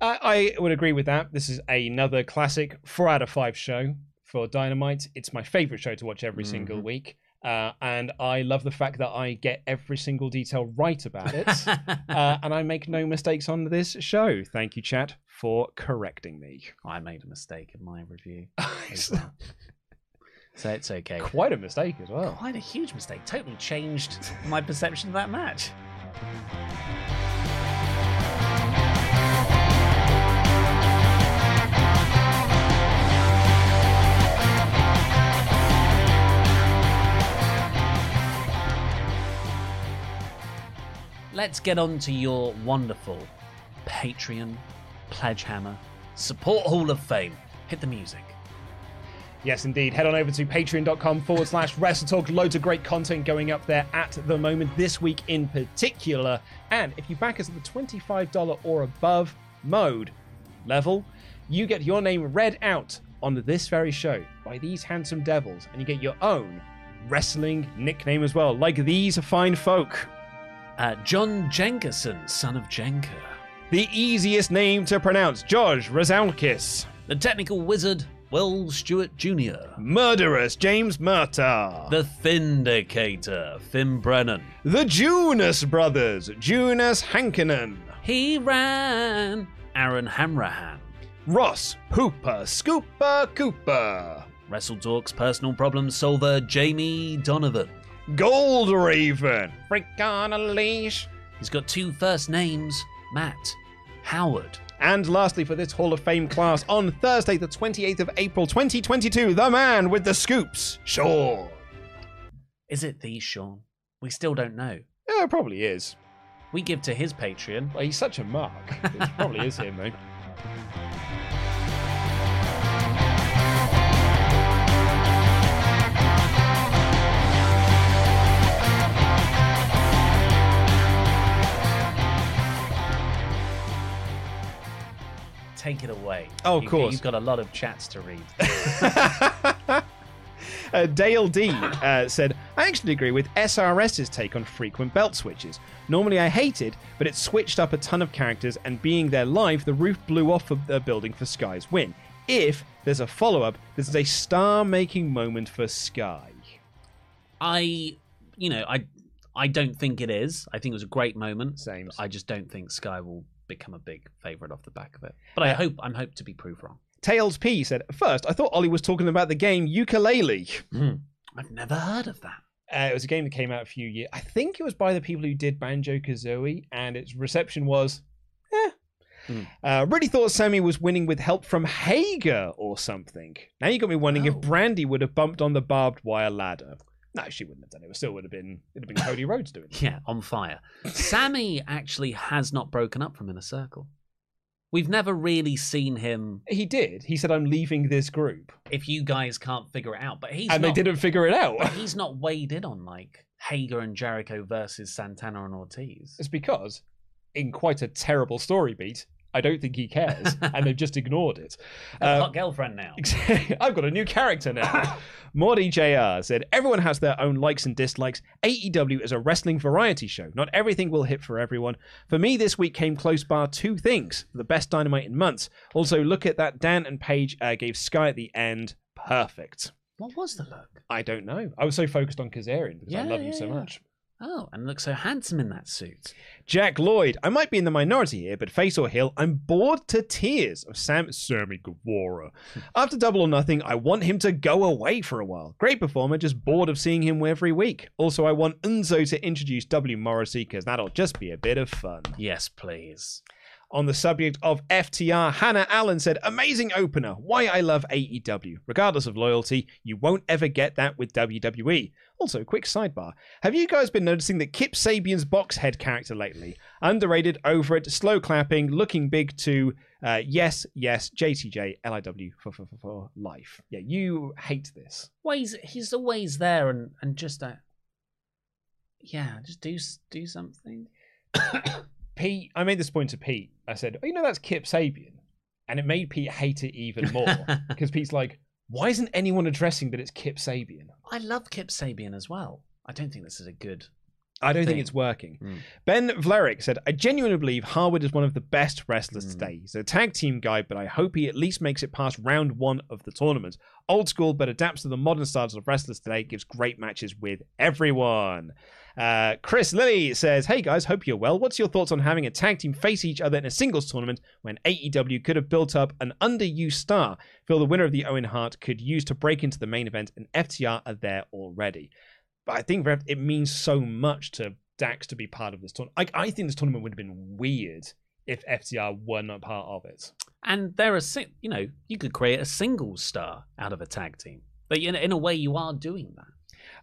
Uh, I would agree with that. This is another classic four out of five show for Dynamite. It's my favorite show to watch every single Mhm. week. Uh, and I love the fact that I get every single detail right about it. uh, and I make no mistakes on this show. Thank you, chat, for correcting me. I made a mistake in my review. well. so it's okay. Quite a mistake as well. Quite a huge mistake. Totally changed my perception of that match. Let's get on to your wonderful Patreon, Pledgehammer, Support Hall of Fame. Hit the music. Yes, indeed. Head on over to patreon.com forward slash wrestle talk. Loads of great content going up there at the moment, this week in particular. And if you back us at the $25 or above mode level, you get your name read out on this very show by these handsome devils, and you get your own wrestling nickname as well, like these fine folk. Uh, John Jenkerson, son of Jenker. The easiest name to pronounce, Josh Razalkis. The technical wizard, Will Stewart Jr. Murderous James Murtaugh. The Vindicator, Finn Brennan. The Junus brothers, Junus Hankinen. He ran, Aaron Hamrahan. Ross Hooper Scooper Cooper. Wrestle Talk's personal problem solver, Jamie Donovan. Gold Raven. Freak on a leash. He's got two first names, Matt Howard. And lastly, for this Hall of Fame class, on Thursday, the 28th of April 2022, the man with the scoops, Shaw. Is it the Sean? We still don't know. Yeah, it probably is. We give to his Patreon. Well, he's such a mark. It probably is him, though. Take it away. Oh, of course. You've got a lot of chats to read. uh, Dale D uh, said, I actually agree with SRS's take on frequent belt switches. Normally I hate it, but it switched up a ton of characters, and being there live, the roof blew off of the building for Sky's win. If there's a follow up, this is a star making moment for Sky. I, you know, I, I don't think it is. I think it was a great moment. Same. I just don't think Sky will become a big favorite off the back of it. But I hope I'm hope to be proved wrong. Tails P said, First, I thought Ollie was talking about the game Yooka-Laylee. I've never heard of that. Uh, it was a game that came out a few years. I think it was by the people who did Banjo Kazooie, and its reception was, eh. Hmm. Uh, really thought Sammy was winning with help from Hager or something. Now you got me wondering Oh. if Brandi would have bumped on the barbed wire ladder. No, she wouldn't have done it. It still would have been. It'd have been Cody Rhodes doing it. Yeah, on fire. Sammy actually has not broken up from Inner Circle. We've never really seen him. He did. He said, "I'm leaving this group," If you guys can't figure it out, but he's and not, they didn't figure it out. But he's not weighed in on like Hager and Jericho versus Santana and Ortiz. It's because, in quite a terrible story beat, I don't think he cares, and they've just ignored it. Uh, hot girlfriend now. I've got a new character now. Morty JR said, Everyone has their own likes and dislikes. AEW is a wrestling variety show. Not everything will hit for everyone. For me, this week came close bar two things the best dynamite in months. Also, look at that Dan and Paige uh, gave Sky at the end. Perfect. What was the look? I don't know. I was so focused on Kazarian because I Yeah, love him so yeah. much. Oh, and look so handsome in that suit. Jack Lloyd, I might be in the minority here, but face or heel, I'm bored to tears of Sam Sammy Guevara. After Double or Nothing, I want him to go away for a while. Great performer, just bored of seeing him every week. Also, I want Enzo to introduce W Morrissey because that'll just be a bit of fun. Yes, please. On the subject of FTR, Hannah Allen said, Amazing opener. Why I love AEW. Regardless of loyalty, you won't ever get that with WWE. Also, quick sidebar. Have you guys been noticing that Kip Sabian's box head character lately? Underrated, over it, slow clapping, looking big to uh, yes, yes, JTJ, LIW for, for, for, for life. Yeah, you hate this. Well, he's, he's always there and, and just, uh, yeah, just do s- do something. Pete, I made this point to Pete. I said, oh, you know, that's Kip Sabian. And it made Pete hate it even more because Pete's like, why isn't anyone addressing that it's Kip Sabian? I love Kip Sabian as well. I don't think this is a good. I don't think it's working. Mm. Ben Vlerick said, I genuinely believe Harwood is one of the best wrestlers Mm. today. He's a tag team guy, but I hope he at least makes it past round one of the tournament. Old school, but adapts to the modern styles of wrestlers today, gives great matches with everyone. Uh, Chris Lilly says, Hey guys, hope you're well. What's your thoughts on having a tag team face each other in a singles tournament when AEW could have built up an underused star? Feel the winner of the Owen Hart could use to break into the main event, and FTR are there already. But I think it means so much to Dax to be part of this tournament. I, I think this tournament would have been weird if FTR were not part of it. And there are, you know, you could create a single star out of a tag team. But in, in a way, you are doing that.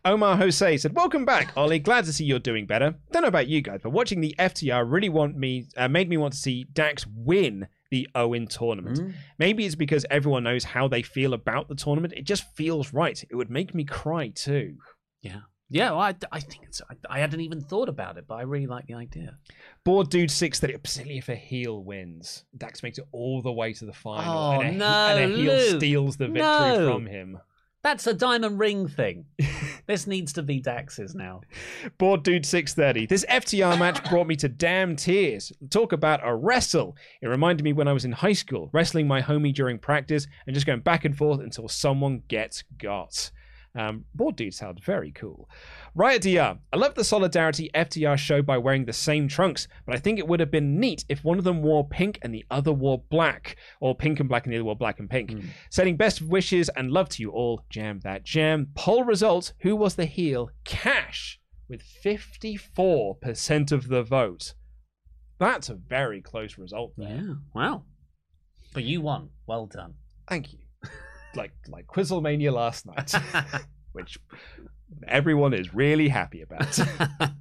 Omar Jose said, "Welcome back, Ollie. Glad to see you're doing better. Don't know about you guys, but watching the FTR really want me uh, made me want to see Dax win the Owen tournament. Mm. Maybe it's because everyone knows how they feel about the tournament. It just feels right. It would make me cry too." Yeah. Yeah, well, I, I think it's. I, I hadn't even thought about it, but I really like the idea. Board Dude six that particularly if a heel wins, Dax makes it all the way to the final, Oh, and, a, no, and a heel Luke, steals the victory no. from him. That's a diamond ring thing. this needs to be Dax's now. Bored Dude 630. This FTR match brought me to damn tears. Talk about a wrestle. It reminded me when I was in high school, wrestling my homie during practice and just going back and forth until someone gets got. Um, Board Dude sounds very cool. Riot DR. I love the solidarity FTR showed by wearing the same trunks, but I think it would have been neat if one of them wore pink and the other wore black, or pink and black and the other wore black and pink. Sending best wishes and love to you all. Jam that jam. Poll result Who was the heel? Cash with 54% of the vote. That's a very close result there. Yeah. Wow. But you won. Well done. Thank you. Like like Quizzlemania last night, which everyone is really happy about.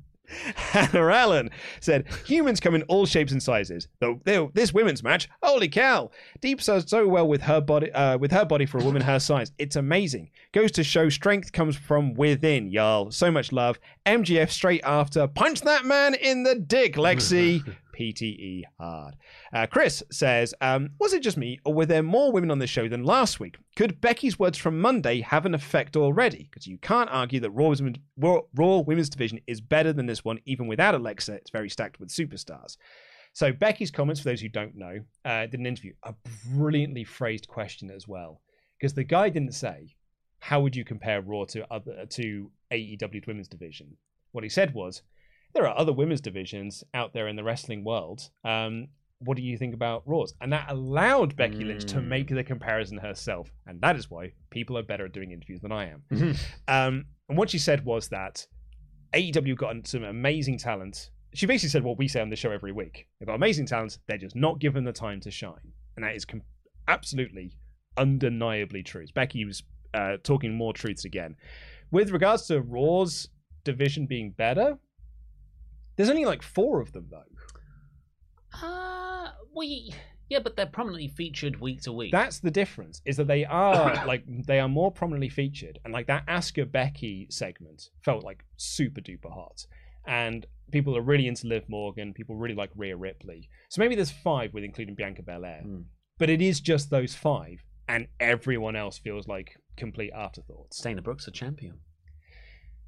Hannah Allen said, "Humans come in all shapes and sizes. Though though this women's match, holy cow! Deeb does so well with her body, uh, with her body for a woman her size. It's amazing. Goes to show strength comes from within, y'all. So much love. MJF straight after. Punch that man in the dick, Lexi. PTE hard. Uh, Chris says, um, Was it just me, or were there more women on the show than last week? Could Becky's words from Monday have an effect already? Because you can't argue that Raw, Women's- Raw, Raw Women's Division is better than this one, even without Alexa. It's very stacked with superstars. So, Becky's comments, for those who don't know, uh, did an interview, a brilliantly phrased question as well. Because the guy didn't say, How would you compare Raw to, other, to AEW's Women's Division? What he said was, there are other women's divisions out there in the wrestling world. Um, what do you think about Raw's? And that allowed Becky Lynch to Mm. make the comparison herself. And that is why people are better at doing interviews than I am. Mhm. Um, and what she said was that AEW got some amazing talent. She basically said what we say on the show every week. They've got amazing talent. They're just not given the time to shine. And that is com- absolutely, undeniably true. Becky was uh, talking more truths again. With regards to Raw's division being better, there's only like four of them though. Uh, we yeah, but they're prominently featured week to week. That's the difference. Is that they are like they are more prominently featured, and like that Asuka Becky segment felt like super duper hot, and people are really into Liv Morgan. People really like Rhea Ripley. So maybe there's five with including Bianca Belair, Hmm. but it is just those five, and everyone else feels like complete afterthoughts. Dana Brooks a champion.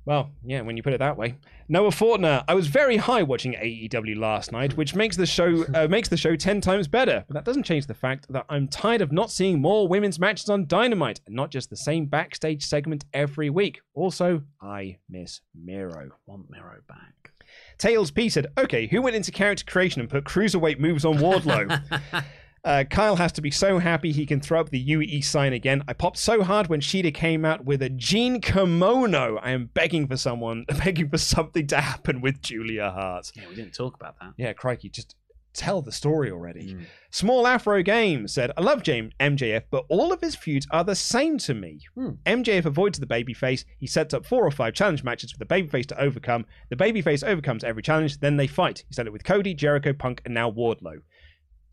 Well, yeah, when you put it that way. Noah Fortner, I was very high watching AEW last night, which makes the show uh, makes the show ten times better. But that doesn't change the fact that I'm tired of not seeing more women's matches on Dynamite and not just the same backstage segment every week. Also, I miss Miro. Want Miro back. Tails P said, "Okay, who went into character creation and put cruiserweight moves on Wardlow?" Uh, Kyle has to be so happy he can throw up the UE sign again. I popped so hard when Shida came out with a jean kimono. I am begging for someone, begging for something to happen with Julia Hart. Yeah, we didn't talk about that. Yeah, crikey, just tell the story already. Mm. Small Afro Game said, I love James MJF, but all of his feuds are the same to me. Hmm. MJF avoids the babyface. He sets up four or five challenge matches for the babyface to overcome. The babyface overcomes every challenge, then they fight. He's done it with Cody, Jericho, Punk, and now Wardlow.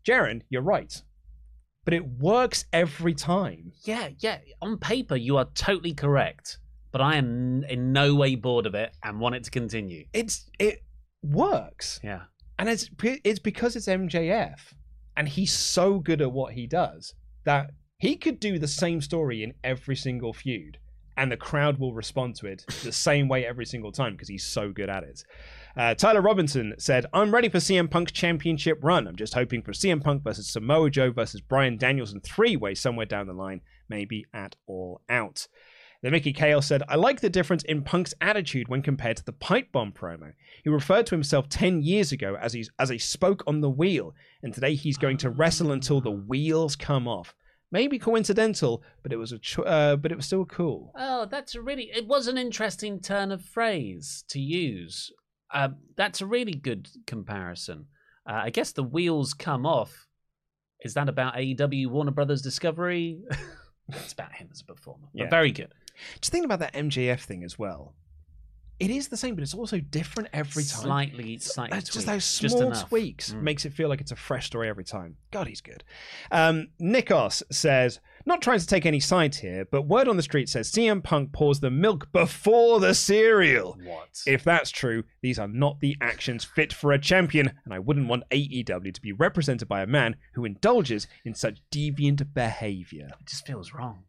Jaren, you're right. But it works every time. Yeah, yeah. On paper, you are totally correct, but I am in no way bored of it and want it to continue. It's it works. Yeah. And it's it's because it's MJF and he's so good at what he does that he could do the same story in every single feud and the crowd will respond to it the same way every single time because he's so good at it. Uh, Tyler Robinson said, I'm ready for CM Punk's championship run. I'm just hoping for CM Punk versus Samoa Joe versus Bryan Danielson three way somewhere down the line, maybe at all out. Then Mickey Kale said, I like the difference in Punk's attitude when compared to the pipe bomb promo. He referred to himself 10 years ago as, he's, as a spoke on the wheel, and today he's going to wrestle until the wheels come off. Maybe coincidental, but it was a cho- uh, but it was still cool. Oh, that's really. It was an interesting turn of phrase to use. Uh, that's a really good comparison. Uh, I guess the wheels come off. Is that about AEW Warner Brothers Discovery? it's about him as a performer. But Yeah. very good. Just thinking about that MJF thing as well. It is the same, but it's also different every time. Slightly, slightly. That's just those small enough. tweaks Mm. makes it feel like it's a fresh story every time. God, he's good. Um, Nikos says, not trying to take any sides here, but word on the street says CM Punk pours the milk before the cereal. What? If that's true, these are not the actions fit for a champion, and I wouldn't want AEW to be represented by a man who indulges in such deviant behavior. It just feels wrong.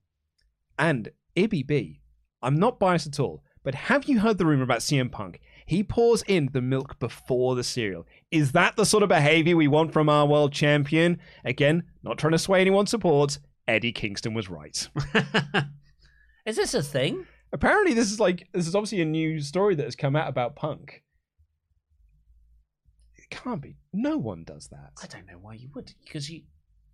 And Ibby B, I'm not biased at all, but have you heard the rumor about CM Punk? He pours in the milk before the cereal. Is that the sort of behavior we want from our world champion? Again, not trying to sway anyone's support. Eddie Kingston was right. Is this a thing? Apparently, this is like this is obviously a new story that has come out about Punk. It can't be. No one does that. I don't know why you would, because you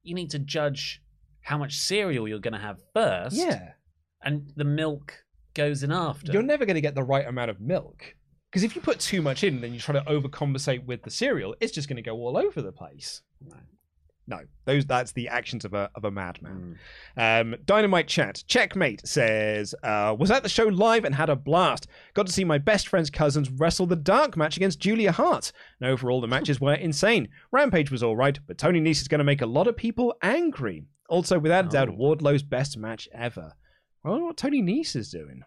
you need to judge how much cereal you're going to have first. Yeah, and the milk goes in after. you're never going to get the right amount of milk because if you put too much in, then you try to overcompensate with the cereal. It's just going to go all over the place. No, those that's the actions of a of a madman. Um, Dynamite chat checkmate says uh, was at the show live and had a blast. Got to see my best friend's cousins wrestle the dark match against Julia Hart. And overall, the matches were insane. Rampage was all right, but Tony Nese is going to make a lot of people angry. Also, without a doubt, Oh. Wardlow's best match ever. I wonder what Tony Nese is doing.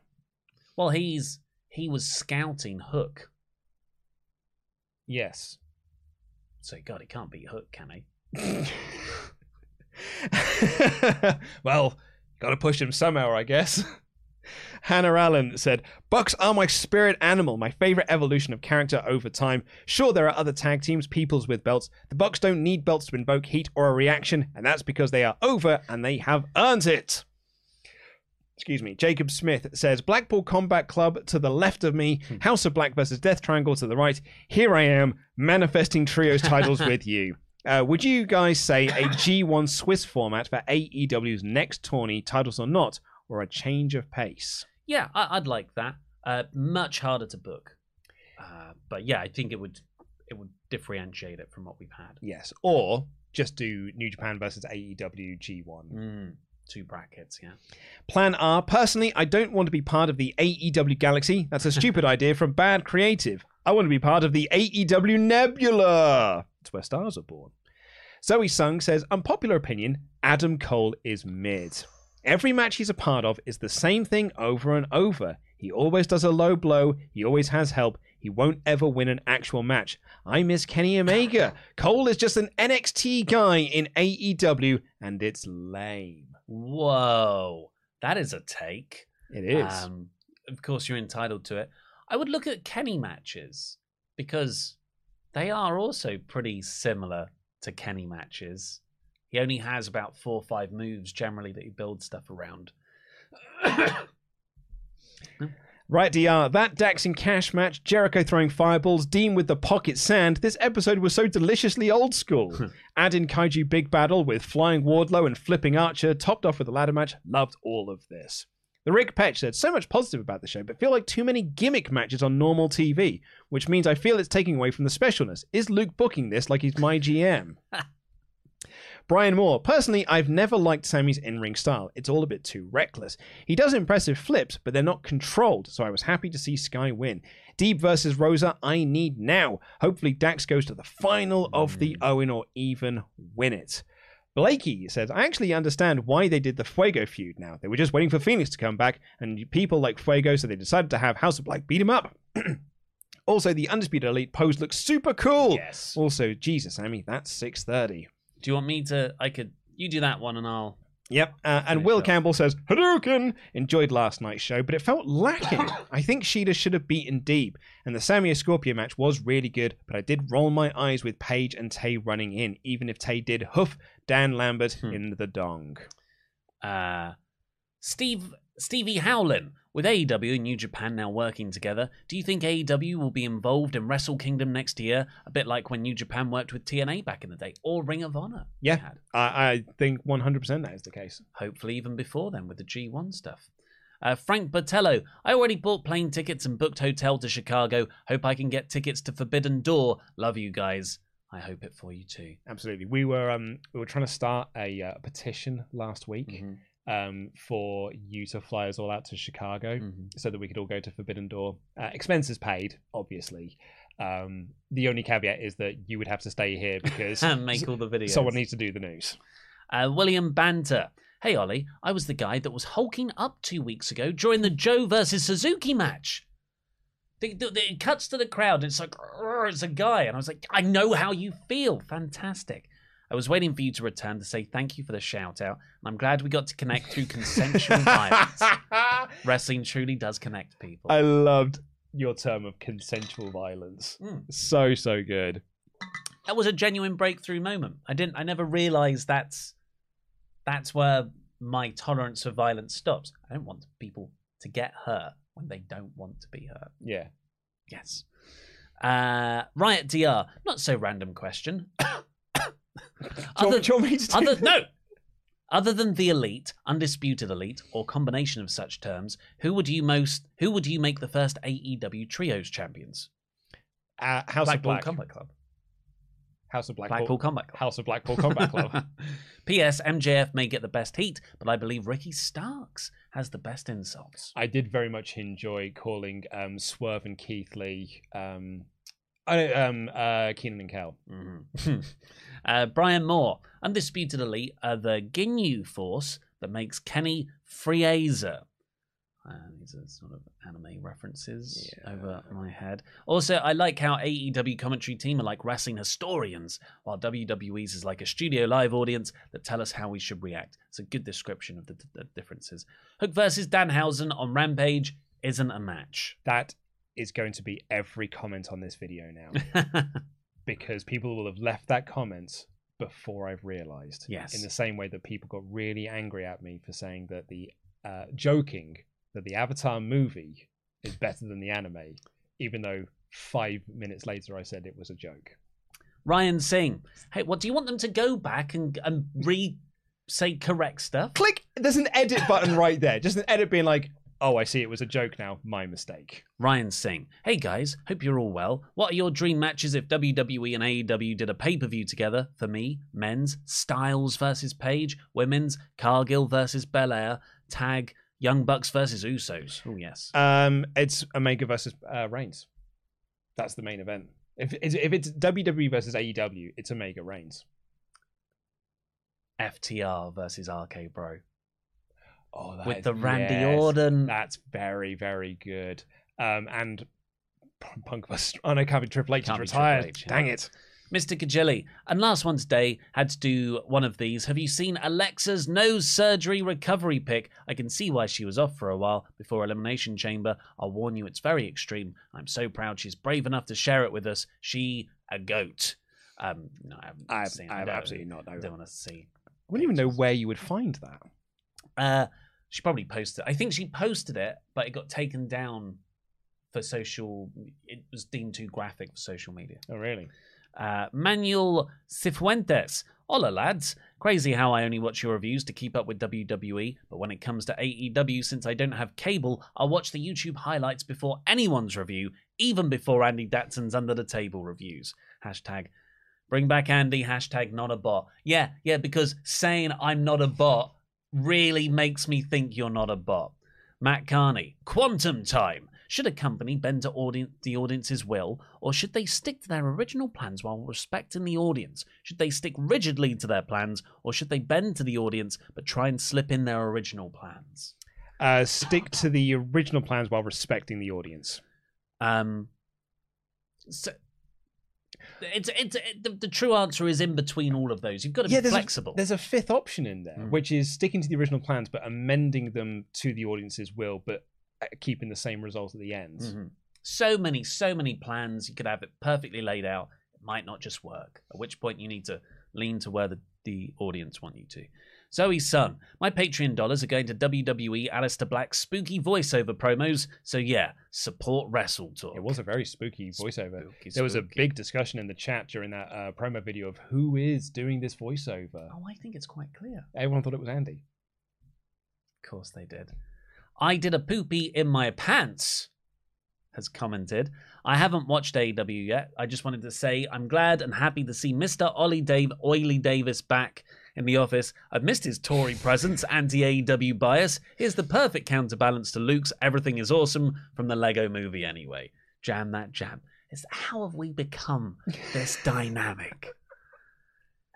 Well, he's he was scouting Hook, Yes. so God, he can't beat Hook, can he? well, gotta push him somehow, I guess. Hannah Allen said, Bucks are my spirit animal, my favorite evolution of character over time. Sure, there are other tag teams, peoples with belts. The Bucks don't need belts to invoke heat or a reaction, and that's because they are over and they have earned it. Excuse me. Jacob Smith says Blackpool Combat Club to the left of me, hmm. House of Black versus Death Triangle to the right. Here I am, manifesting trios titles with you. Uh, would you guys say a G1 Swiss format for AEW's next tourney, titles or not, or a change of pace? Yeah, I, I'd like that. Uh, much harder to book, uh, but yeah, I think it would it would differentiate it from what we've had. Yes. Or just do New Japan versus AEW G1. Mm. Two brackets, yeah. Plan R. Personally, I don't want to be part of the AEW Galaxy. That's a stupid idea from bad creative. I want to be part of the AEW Nebula. It's where stars are born. Zoe Sung says, unpopular opinion, Adam Cole is mid. Every match he's a part of is the same thing over and over. He always does a low blow, he always has help, he won't ever win an actual match. I miss Kenny Omega. Cole is just an NXT guy in AEW, and it's lame. Whoa, that is a take. It is. Um, of course, you're entitled to it. I would look at Kenny matches because they are also pretty similar to Kenny matches. He only has about four or five moves generally that he builds stuff around. Right, DR, that Dax and Cash match, Jericho throwing fireballs, Dean with the pocket sand. This episode was so deliciously old school. Add in Kaiju Big Battel with Flying Wardlow and Flipping Archer, topped off with a ladder match. Loved all of this. The Rick Petch said, so much positive about the show, but feel like too many gimmick matches on normal TV, which means I feel it's taking away from the specialness. Is Luke booking this like he's my GM? Brian Moore. Personally, I've never liked Sammy's in ring style. It's all a bit too reckless. He does impressive flips, but they're not controlled, so I was happy to see Sky win. Deeb versus Rosa, I need now. Hopefully, Dax goes to the final of the mm. Owen or even win it. Blakey says, I actually understand why they did the Fuego feud now. They were just waiting for Fenix to come back, and people like Fuego, so they decided to have House of Black beat him up. also, the Undisputed Elite pose looks super cool. Yes. Also, Jesus, Sammy, that's 630. Do you want me to? I could. You do that one, and I'll. Yep. Uh, and Will Campbell says, Hadouken! Enjoyed last night's show, but it felt lacking. I think Shida should have beaten Deeb, and the Sammy Scorpio match was really good, but I did roll my eyes with Paige and Tay running in, even if Tay did hoof Dan Lambert in the dong. Uh, Steve Stevie Howlin with AEW and New Japan now working together. Do you think AEW will be involved in Wrestle Kingdom next year, a bit like when New Japan worked with TNA back in the day, or Ring of Honor? Yeah. I, I think 100% that is the case. Hopefully, even before then with the G1 stuff. Uh, Frank Botello, I already bought plane tickets and booked hotel to Chicago. Hope I can get tickets to Forbidden Door. Love you guys. I hope it for you too. Absolutely. We were um we were trying to start a uh, petition last week Mm-hmm. Um for you to fly us all out to Chicago Mm-hmm. so that we could all go to Forbidden Door. Uh, expenses paid, obviously. Um, the only caveat is that you would have to stay here because And make all the videos. someone needs to do the news. Uh, William Banter. Hey, Ollie, I was the guy that was hulking up two weeks ago during the Joe versus Suzuki match. The- the- the- It cuts to the crowd. It's like, it's a guy. And I was like, I know how you feel. Fantastic. I was waiting for you to return to say thank you for the shout out. And I'm glad we got to connect through consensual violence. Wrestling truly does connect people. I loved your term of consensual violence. Mm. So so good. that was a genuine breakthrough moment. I didn't. I never realised that's that's where my tolerance of violence stops. I don't want people to get hurt when they don't want to be hurt. Yeah. Yes. Uh, Riot DR. Not so random question. Do you, do you want me to do other, no. Other than the elite, undisputed elite, or combination of such terms, who would you most? Who would you make the first AEW trios champions? Uh, House of Blackpool Black. Combat Club. House of Blackpool. Blackpool Combat Club. House of Blackpool Combat Club. P.S. MJF may get the best heat, but I believe Ricky Starks has the best insults. I did very much enjoy calling um, Swerve and Keith Lee. Um, I um, uh, Keenan and Kel. Mhm. uh, Brian Moore, Undisputed Elite, are the Ginyu force that makes Kenny Frieza. Uh, these are sort of anime references over my head. Also, I like how AEW commentary team are like wrestling historians, while WWE's is like a studio live audience that tell us how we should react. It's a good description of the, the differences. Hook versus Danhausen on Rampage isn't a match. That is going to be every comment on this video now because people will have left that comment before I've realized. Yes. In the same way that people got really angry at me for saying that the uh, joking that the Avatar movie is better than the anime, even though five minutes later I said it was a joke. Ryan Singh. Hey, what do you want them to go back and and re say correct stuff? Click. There's an edit button right there. Just an edit being like, oh, I see, it was a joke now. My mistake. Ryan Singh. Hey guys, hope you're all well. What are your dream matches if WWE and AEW did a pay per view together? For me, men's Styles versus Page, women's Cargill versus Belair, tag Young Bucks versus Usos. Oh yes. Um, it's Omega versus uh, Reigns. That's the main event. If it's, if it's WWE versus AEW, it's Omega Reigns. FTR versus RK Bro. Oh, that With is- the Randy yes, Orton. That's very very good. Um, and Punk versus oh no, can't be Triple H. Can't retired. H, yeah. Dang it. Mr. Kajili, and last one today had to do one of these. Have you seen Alexa's nose surgery recovery pic? I can see why she was off for a while before Elimination Chamber. I'll warn you, it's very extreme. I'm so proud she's brave enough to share it with us. She, a goat. Um, no, I haven't I've, seen I have don't- absolutely not know. don't want to see. I wouldn't even know where you would find that. Uh, she probably posted. I think she posted it, but it got taken down for social. It was deemed too graphic for social media. Oh really? Uh, Manuel Cifuentes. Hola, lads. Crazy how I only watch your reviews to keep up with WWE, but when it comes to AEW, since I don't have cable, I'll watch the YouTube highlights before anyone's review, even before Andy Datson's under the table reviews. Hashtag bring back Andy, hashtag not a bot. Yeah, yeah, because saying I'm not a bot really makes me think you're not a bot. Matt Carney, quantum time. Should a company bend to the audience's will, or should they stick to their original plans while respecting the audience? Should they stick rigidly to their plans, or should they bend to the audience but try and slip in their original plans? Uh, stick to the original plans while respecting the audience. Um, so it's it's it, the, the true answer is in between all of those. You've got to be there's flexible. A, there's a fifth option in there, Mm. which is sticking to the original plans but amending them to the audience's will, but uh, keeping the same result at the end. Mhm. So many, so many plans. You could have it perfectly laid out. It might not just work. At which point you need to lean to where the, the audience want you to. Zoe's son, my Patreon dollars are going to WWE Aleister Black's spooky voiceover promos. So yeah, support Wrestle Talk. It was a very spooky voiceover. Spooky, there was a big discussion in the chat during that uh, promo video of who is doing this voiceover. Oh, I think it's quite clear. Everyone thought it was Andy. Of course they did. I did a poopy in my pants, has commented. I haven't watched AEW yet. I just wanted to say I'm glad and happy to see Mr. Ollie Dave Oily Davis back in the office. I've missed his Tory presence, anti AEW bias. Here's the perfect counterbalance to Luke's everything is awesome from the Lego movie anyway. Jam that jam. It's how have we become this dynamic?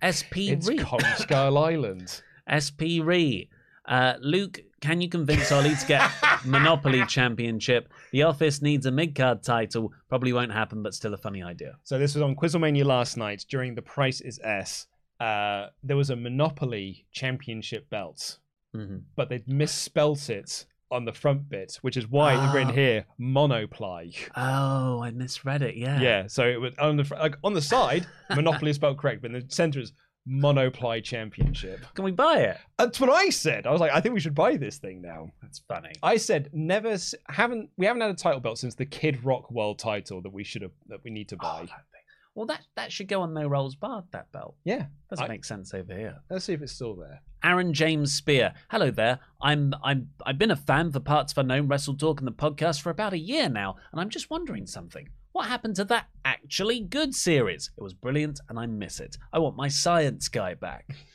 SP It's Reed. Kong Skull Island. SP Re. Uh, Luke, can you convince Ollie to get Monopoly Championship? The Office needs a mid card title. Probably won't happen, but still a funny idea. So this was on Quizzlemania last night during the Price is S. Uh, there was a Monopoly Championship belt, Mhm. but they'd misspelt it on the front bit, which is why it's written Ah. here Monoply. Oh, I misread it. Yeah. Yeah, so it was on the fr- like on the side Monopoly is spelled correct, but in the center is Monoply Championship. Can we buy it? That's what I said. I was like, I think we should buy this thing now. That's funny. I said never haven't we haven't had a title belt since the Kid Rock World title that we should have that we need to Oh, buy. thing. Well, that, that should go on No Rolls Barred, that belt. yeah, Doesn't I- make sense over here. let's see if it's still there. Aaron James Spear. Hello there. I'm I'm I've been a fan for Parts of Unknown Wrestle Talk and the podcast for about a year now, and I'm just wondering something. What happened to that actually good series? It was brilliant, and I miss it. I want my science guy back.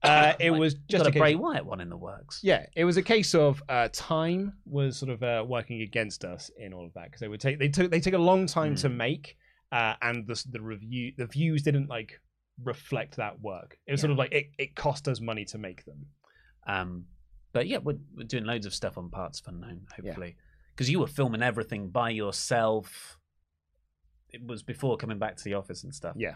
Uh, it Like, was you've just got a case- Bray Wyatt one in the works. Yeah, it was a case of uh, time was sort of uh, working against us in all of that because they would take they took they took a long time to make, uh, and the the review the views didn't like reflect that work. It was sort of like it, it cost us money to make them. Um, but yeah, we're, we're doing loads of stuff on Parts of Unknown, hopefully, because you were filming everything by yourself. It was before coming back to the office and stuff. Yeah.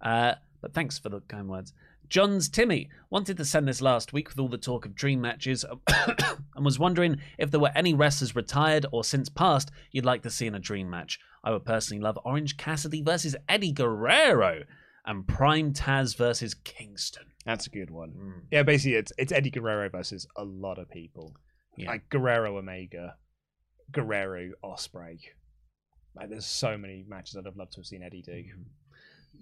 Uh, but thanks for the kind words. John's Timmy wanted to send this last week with all the talk of dream matches and was wondering if there were any wrestlers retired or since passed you'd like to see in a dream match. I would personally love Orange Cassidy versus Eddie Guerrero and Prime Taz versus Kingston. That's a good one. Mm, Yeah, basically it's it's Eddie Guerrero versus a lot of people. yeah. Like Guerrero Omega, Guerrero Ospreay. Like there's so many matches I'd have loved to have seen Eddie do.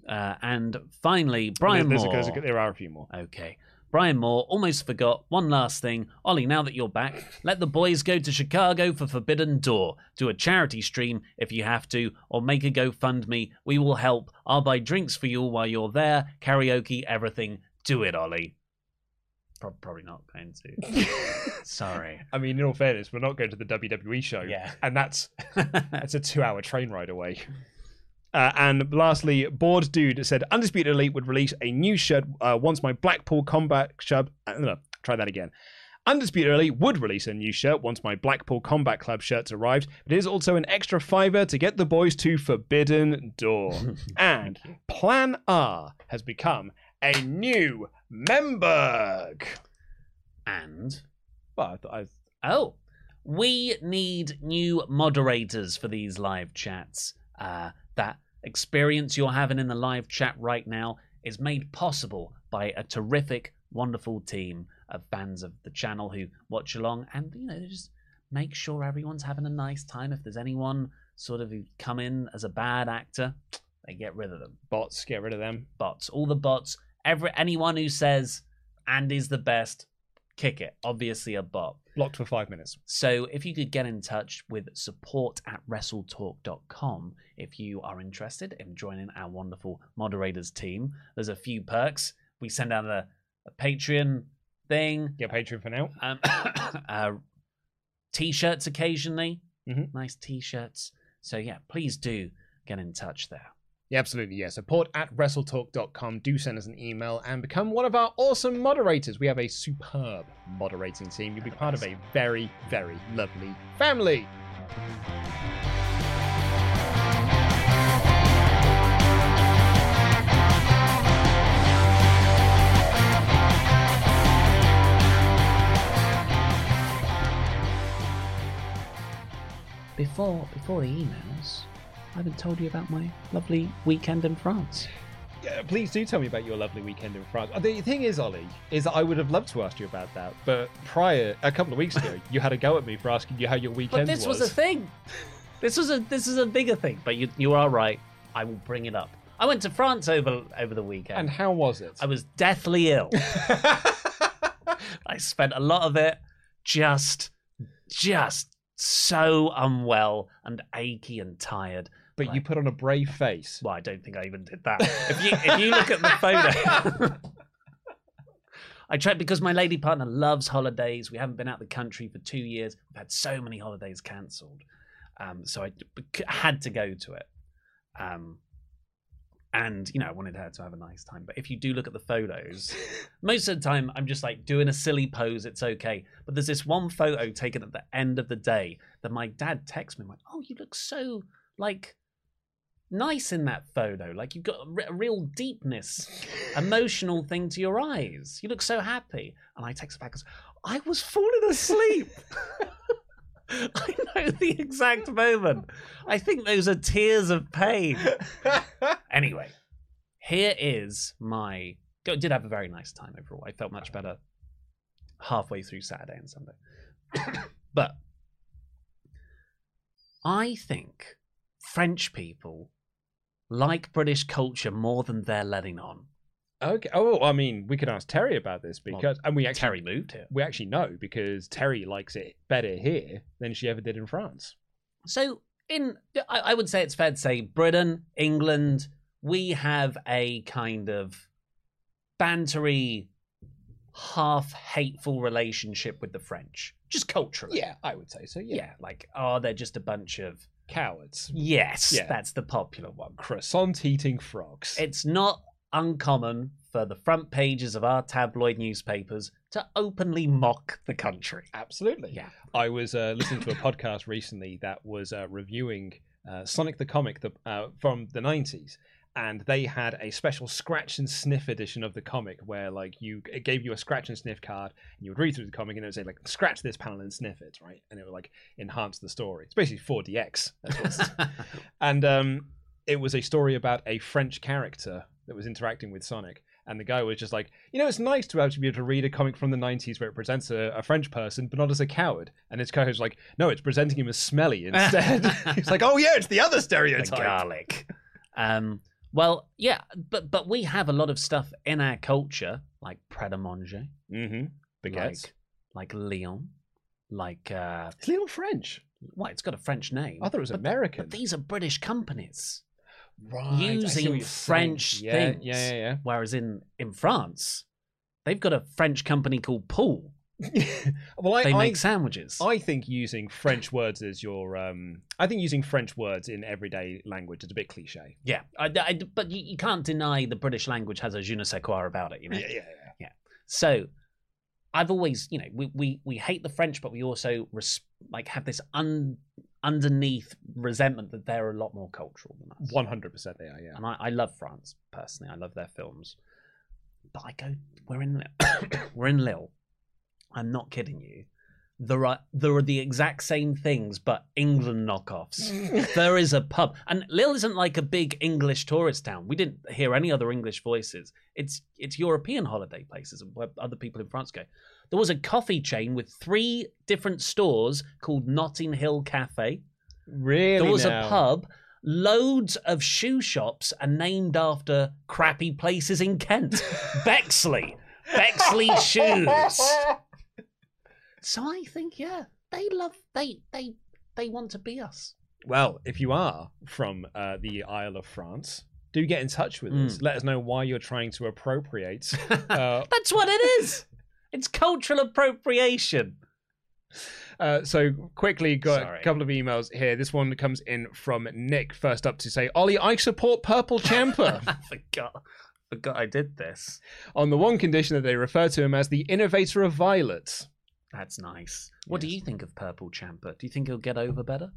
Uh, and finally, Brian There's a- Moore. there's a- there are a few more. Okay. Brian Moore almost forgot one last thing. Ollie, now that you're back, let the boys go to Chicago for Forbidden Door. Do a charity stream if you have to, or make a GoFundMe. We will help. I'll buy drinks for you while you're there. Karaoke, everything. Do it, Ollie. Pro- Probably not going to. Sorry. I mean, in all fairness, we're not going to the WWE show. Yeah. And that's that's a two hour train ride away. Uh, and lastly, Bored Dude said Undisputed Elite would release a new shirt uh, once my Blackpool Combat Club. Uh, try that again. Undisputed Elite would release a new shirt once my Blackpool Combat Club shirts arrived, but it is also an extra fiver to get the boys to Forbidden Door. and Plan R has become a new member. And Well, I, th- I Oh, we need new moderators for these live chats. Uh, that experience you're having in the live chat right now is made possible by a terrific, wonderful team of fans of the channel who watch along and, you know, just make sure everyone's having a nice time. If there's anyone sort of who come in as a bad actor, they get rid of them. bots, get rid of them. Bots, all the bots, every anyone who says Andy's the best, kick it. Obviously a bot. Blocked for five minutes. So if you could get in touch with support at wrestletalk.com if you are interested in joining our wonderful moderators team. There's a few perks. We send out a, a Patreon thing, Get Patreon for now. um, uh, t-shirts occasionally, Mhm. nice t-shirts. So yeah, please do get in touch there. Yeah, absolutely. Yeah. Support at WrestleTalk.com. Do send us an email and become one of our awesome moderators. We have a superb moderating team. You'll be part of a very, very lovely family. Before before the emails, I haven't told you about my lovely weekend in France. Yeah, please do tell me about your lovely weekend in France. The thing is, Ollie, is that I would have loved to ask you about that, but prior, a couple of weeks ago, you had a go at me for asking you how your weekend But this was. a thing. This was a this is a bigger thing. But you you are right. I will bring it up. I went to France over over the weekend. And how was it? I was deathly ill. I spent a lot of it just just so unwell and achy and tired. but you put on a brave face. Well, I don't think I even did that. If you if you look at the photo, I tried because my lady partner loves holidays. We haven't been out the country for two years. We've had so many holidays cancelled, um, so I had to go to it. Um, and you know, I wanted her to have a nice time. But if you do look at the photos, most of the time I'm just like doing a silly pose. It's okay. But there's this one photo taken at the end of the day that my dad texts me, like, "Oh, you look so like." nice in that photo. Like you've got a, re- a real deepness, emotional thing to your eyes. You look so happy. And I text back, I was falling asleep. I know the exact moment. I think those are tears of pain. Anyway, here is my. go- Did have a very nice time overall. I felt much better halfway through Saturday and Sunday. but I think French people like British culture more than they're letting on. Okay. Oh, I mean, we could ask Terry about this because, and we actually Terry moved here. we actually know because Terry likes it better here than she ever did in France. So, in I, I would say it's fair to say Britain, England, we have a kind of bantery, half hateful relationship with the French, just culturally. Yeah, I would say so. Yeah, yeah, like oh, they're just a bunch of cowards, yes, Yeah. that's the popular one. croissant eating frogs. It's not uncommon for the front pages of our tabloid newspapers to openly mock the country. Absolutely. Yeah. I was uh, listening to a podcast recently that was uh, reviewing uh, Sonic the Comic the, uh, from the 90s. And they had a special scratch and sniff edition of the comic where, like, you it gave you a scratch and sniff card, and you would read through the comic, and it would say, like, scratch this panel and sniff it, right? And it would like enhance the story. It's basically 4DX. That's what it's- and um, it was a story about a French character that was interacting with Sonic. And the guy was just like, you know, it's nice to actually be able to read a comic from the 90s where it presents a, a French person, but not as a coward. And his co host was like, no, it's presenting him as smelly instead. He's like, oh, yeah, it's the other the stereotype. garlic. Um, Well, yeah, but but we have a lot of stuff in our culture, like Pret a Manger, Mm-hmm. Baguettes. like like Leon, like uh, It's Leon French. well, it's got a French name. I thought it was but, American. But these are British companies Right, I using. French yeah, things. Yeah, yeah, Whereas in in France, they've got a French company called Paul. well, I, They I, make sandwiches. I think using French words as your, um, I think using French words in everyday language is a bit cliche. yeah, I, I- but you, you can't deny the British language has a je ne sais quoi about it. You know. yeah, yeah. Yeah. So I've always, you know, we we, we hate the French, but we also res- like have this un- underneath resentment that they're a lot more cultural than us. One hundred percent, they are. Yeah. And I, I love France personally. I love their films. But I go, we're in, we're in Lille. I'm not kidding you. There are there are the exact same things, but England knockoffs. there is a pub, and Lille isn't like a big English tourist town. We didn't hear any other English voices. It's it's European holiday places where other people in France go. There was a coffee chain with three different stores called Notting Hill Cafe. Really? There was now? a pub. Loads of shoe shops are named after crappy places in Kent. Bexley. Bexley shoes. So I think, yeah, they love they they they want to be us. Well, if you are from uh, the Isle of France, do get in touch with us. Mm. Let us know why you're trying to appropriate. Uh, That's what it is. It's cultural appropriation. Uh, so quickly, got Sorry. a couple of emails here. This one comes in from Nick. First up to say, Ollie, I support Purple Champer I forgot. Forgot I did this. on the one condition that they refer to him as the innovator of violets. That's nice. What do you think of Purple Champer? Do you think he'll get over better?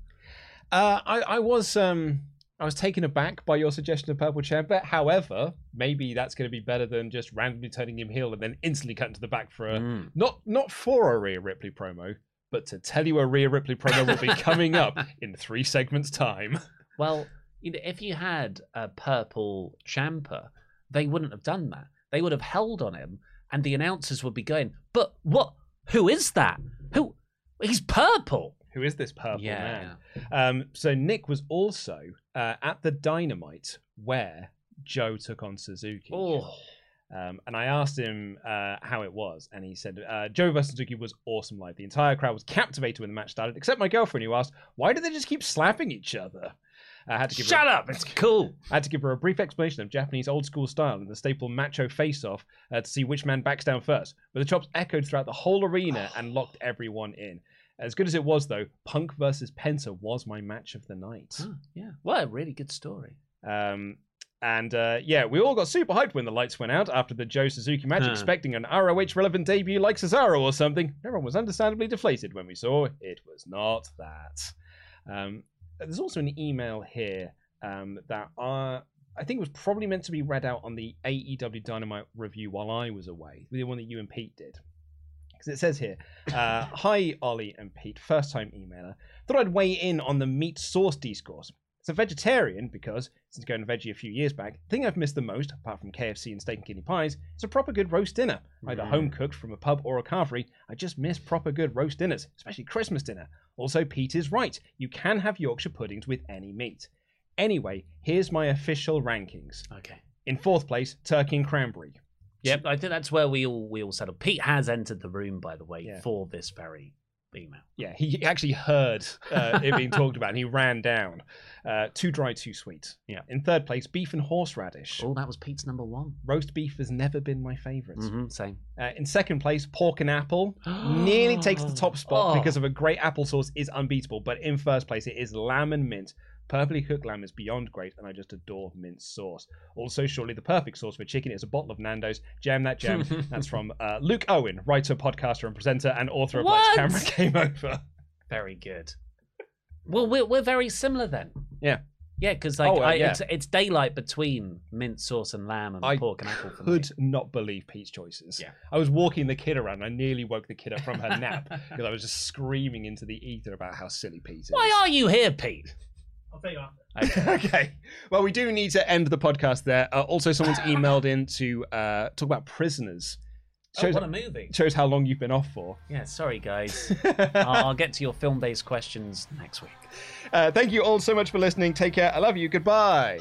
Uh, I, I was um, I was taken aback by your suggestion of Purple Champer. However, maybe that's going to be better than just randomly turning him heel and then instantly cutting to the back for a Mm. not not for a Rhea Ripley promo, but to tell you a Rhea Ripley promo will be coming up in three segments time. Well, you know, if you had a purple champer, they wouldn't have done that. They would have held on him, and the announcers would be going, "But what? Who is that? Who? He's purple." Who is this purple yeah. man? Um, so Nick was also uh, at the Dynamite where Joe took on Suzuki. Oh, Um, and I asked him uh, how it was, and he said uh, Joe versus Suzuki was awesome live. The entire crowd was captivated when the match started, except my girlfriend, who asked, "Why do they just keep slapping each other?" I had to give her shut a- up! It's cool. I had to give her a brief explanation of Japanese old school style and the staple macho face off uh, to see which man backs down first. But the chops echoed throughout the whole arena and locked everyone in. As good as it was, though, Punk versus Penta was my match of the night. Huh, yeah, what a really good story. Um, and uh, yeah, we all got super hyped when the lights went out after the Joe Suzuki match, Huh. expecting an ROH relevant debut like Cesaro or something. Everyone was understandably deflated when we saw it was not that. Um, there's also an email here um, that uh, I think was probably meant to be read out on the AEW Dynamite review while I was away, the one that you and Pete did. Because it says here, uh, Hi, Ollie and Pete, first time emailer. Thought I'd weigh in on the meat sauce discourse. As a vegetarian, because since going veggie a few years back, the thing I've missed the most, apart from KFC and steak and kidney pies, is a proper good roast dinner. Either Mm. home cooked from a pub or a carvery. I just miss proper good roast dinners, especially Christmas dinner. Also, Pete is right. You can have Yorkshire puddings with any meat. Anyway, here's my official rankings. Okay. In fourth place, turkey and cranberry. Yep, I think that's where we all we all settled. Pete has entered the room, by the way, Yeah. for this very email. Yeah, he actually heard uh, it being talked about and he ran down. Uh, too dry, too sweet. Yeah. In third place, beef and horseradish. Oh, that was Pete's number one. Roast beef has never been my favorite. hmm same. Uh, in second place, pork and apple nearly takes the top spot Oh. because of a great applesauce is unbeatable. But in first place, it is lamb and mint. Perfectly cooked lamb is beyond great, and I just adore mint sauce. Also, surely the perfect sauce for chicken is a bottle of Nando's. Jam that jam. That's from uh, Luke Owen, writer, podcaster, and presenter, and author of Lights Camera Came Over. Very good. Well, we're we're very similar then. Yeah. Yeah, because like Oh, uh, I, yeah. it's it's daylight between mint sauce and lamb and I pork and apple for could me. not believe Pete's choices. Yeah. I was walking the kid around. And I nearly woke the kid up from her nap because I was just screaming into the ether about how silly Pete is. Why are you here, Pete? I'll tell you after. Okay. okay. Well, we do need to end the podcast there. Uh, also, someone's emailed in to uh, talk about prisoners. oh, Shows, what a movie! shows how long you've been off for. Yeah, sorry guys. I'll, I'll get to your film-based questions next week. uh, thank you all so much for listening. Take care. I love you. Goodbye.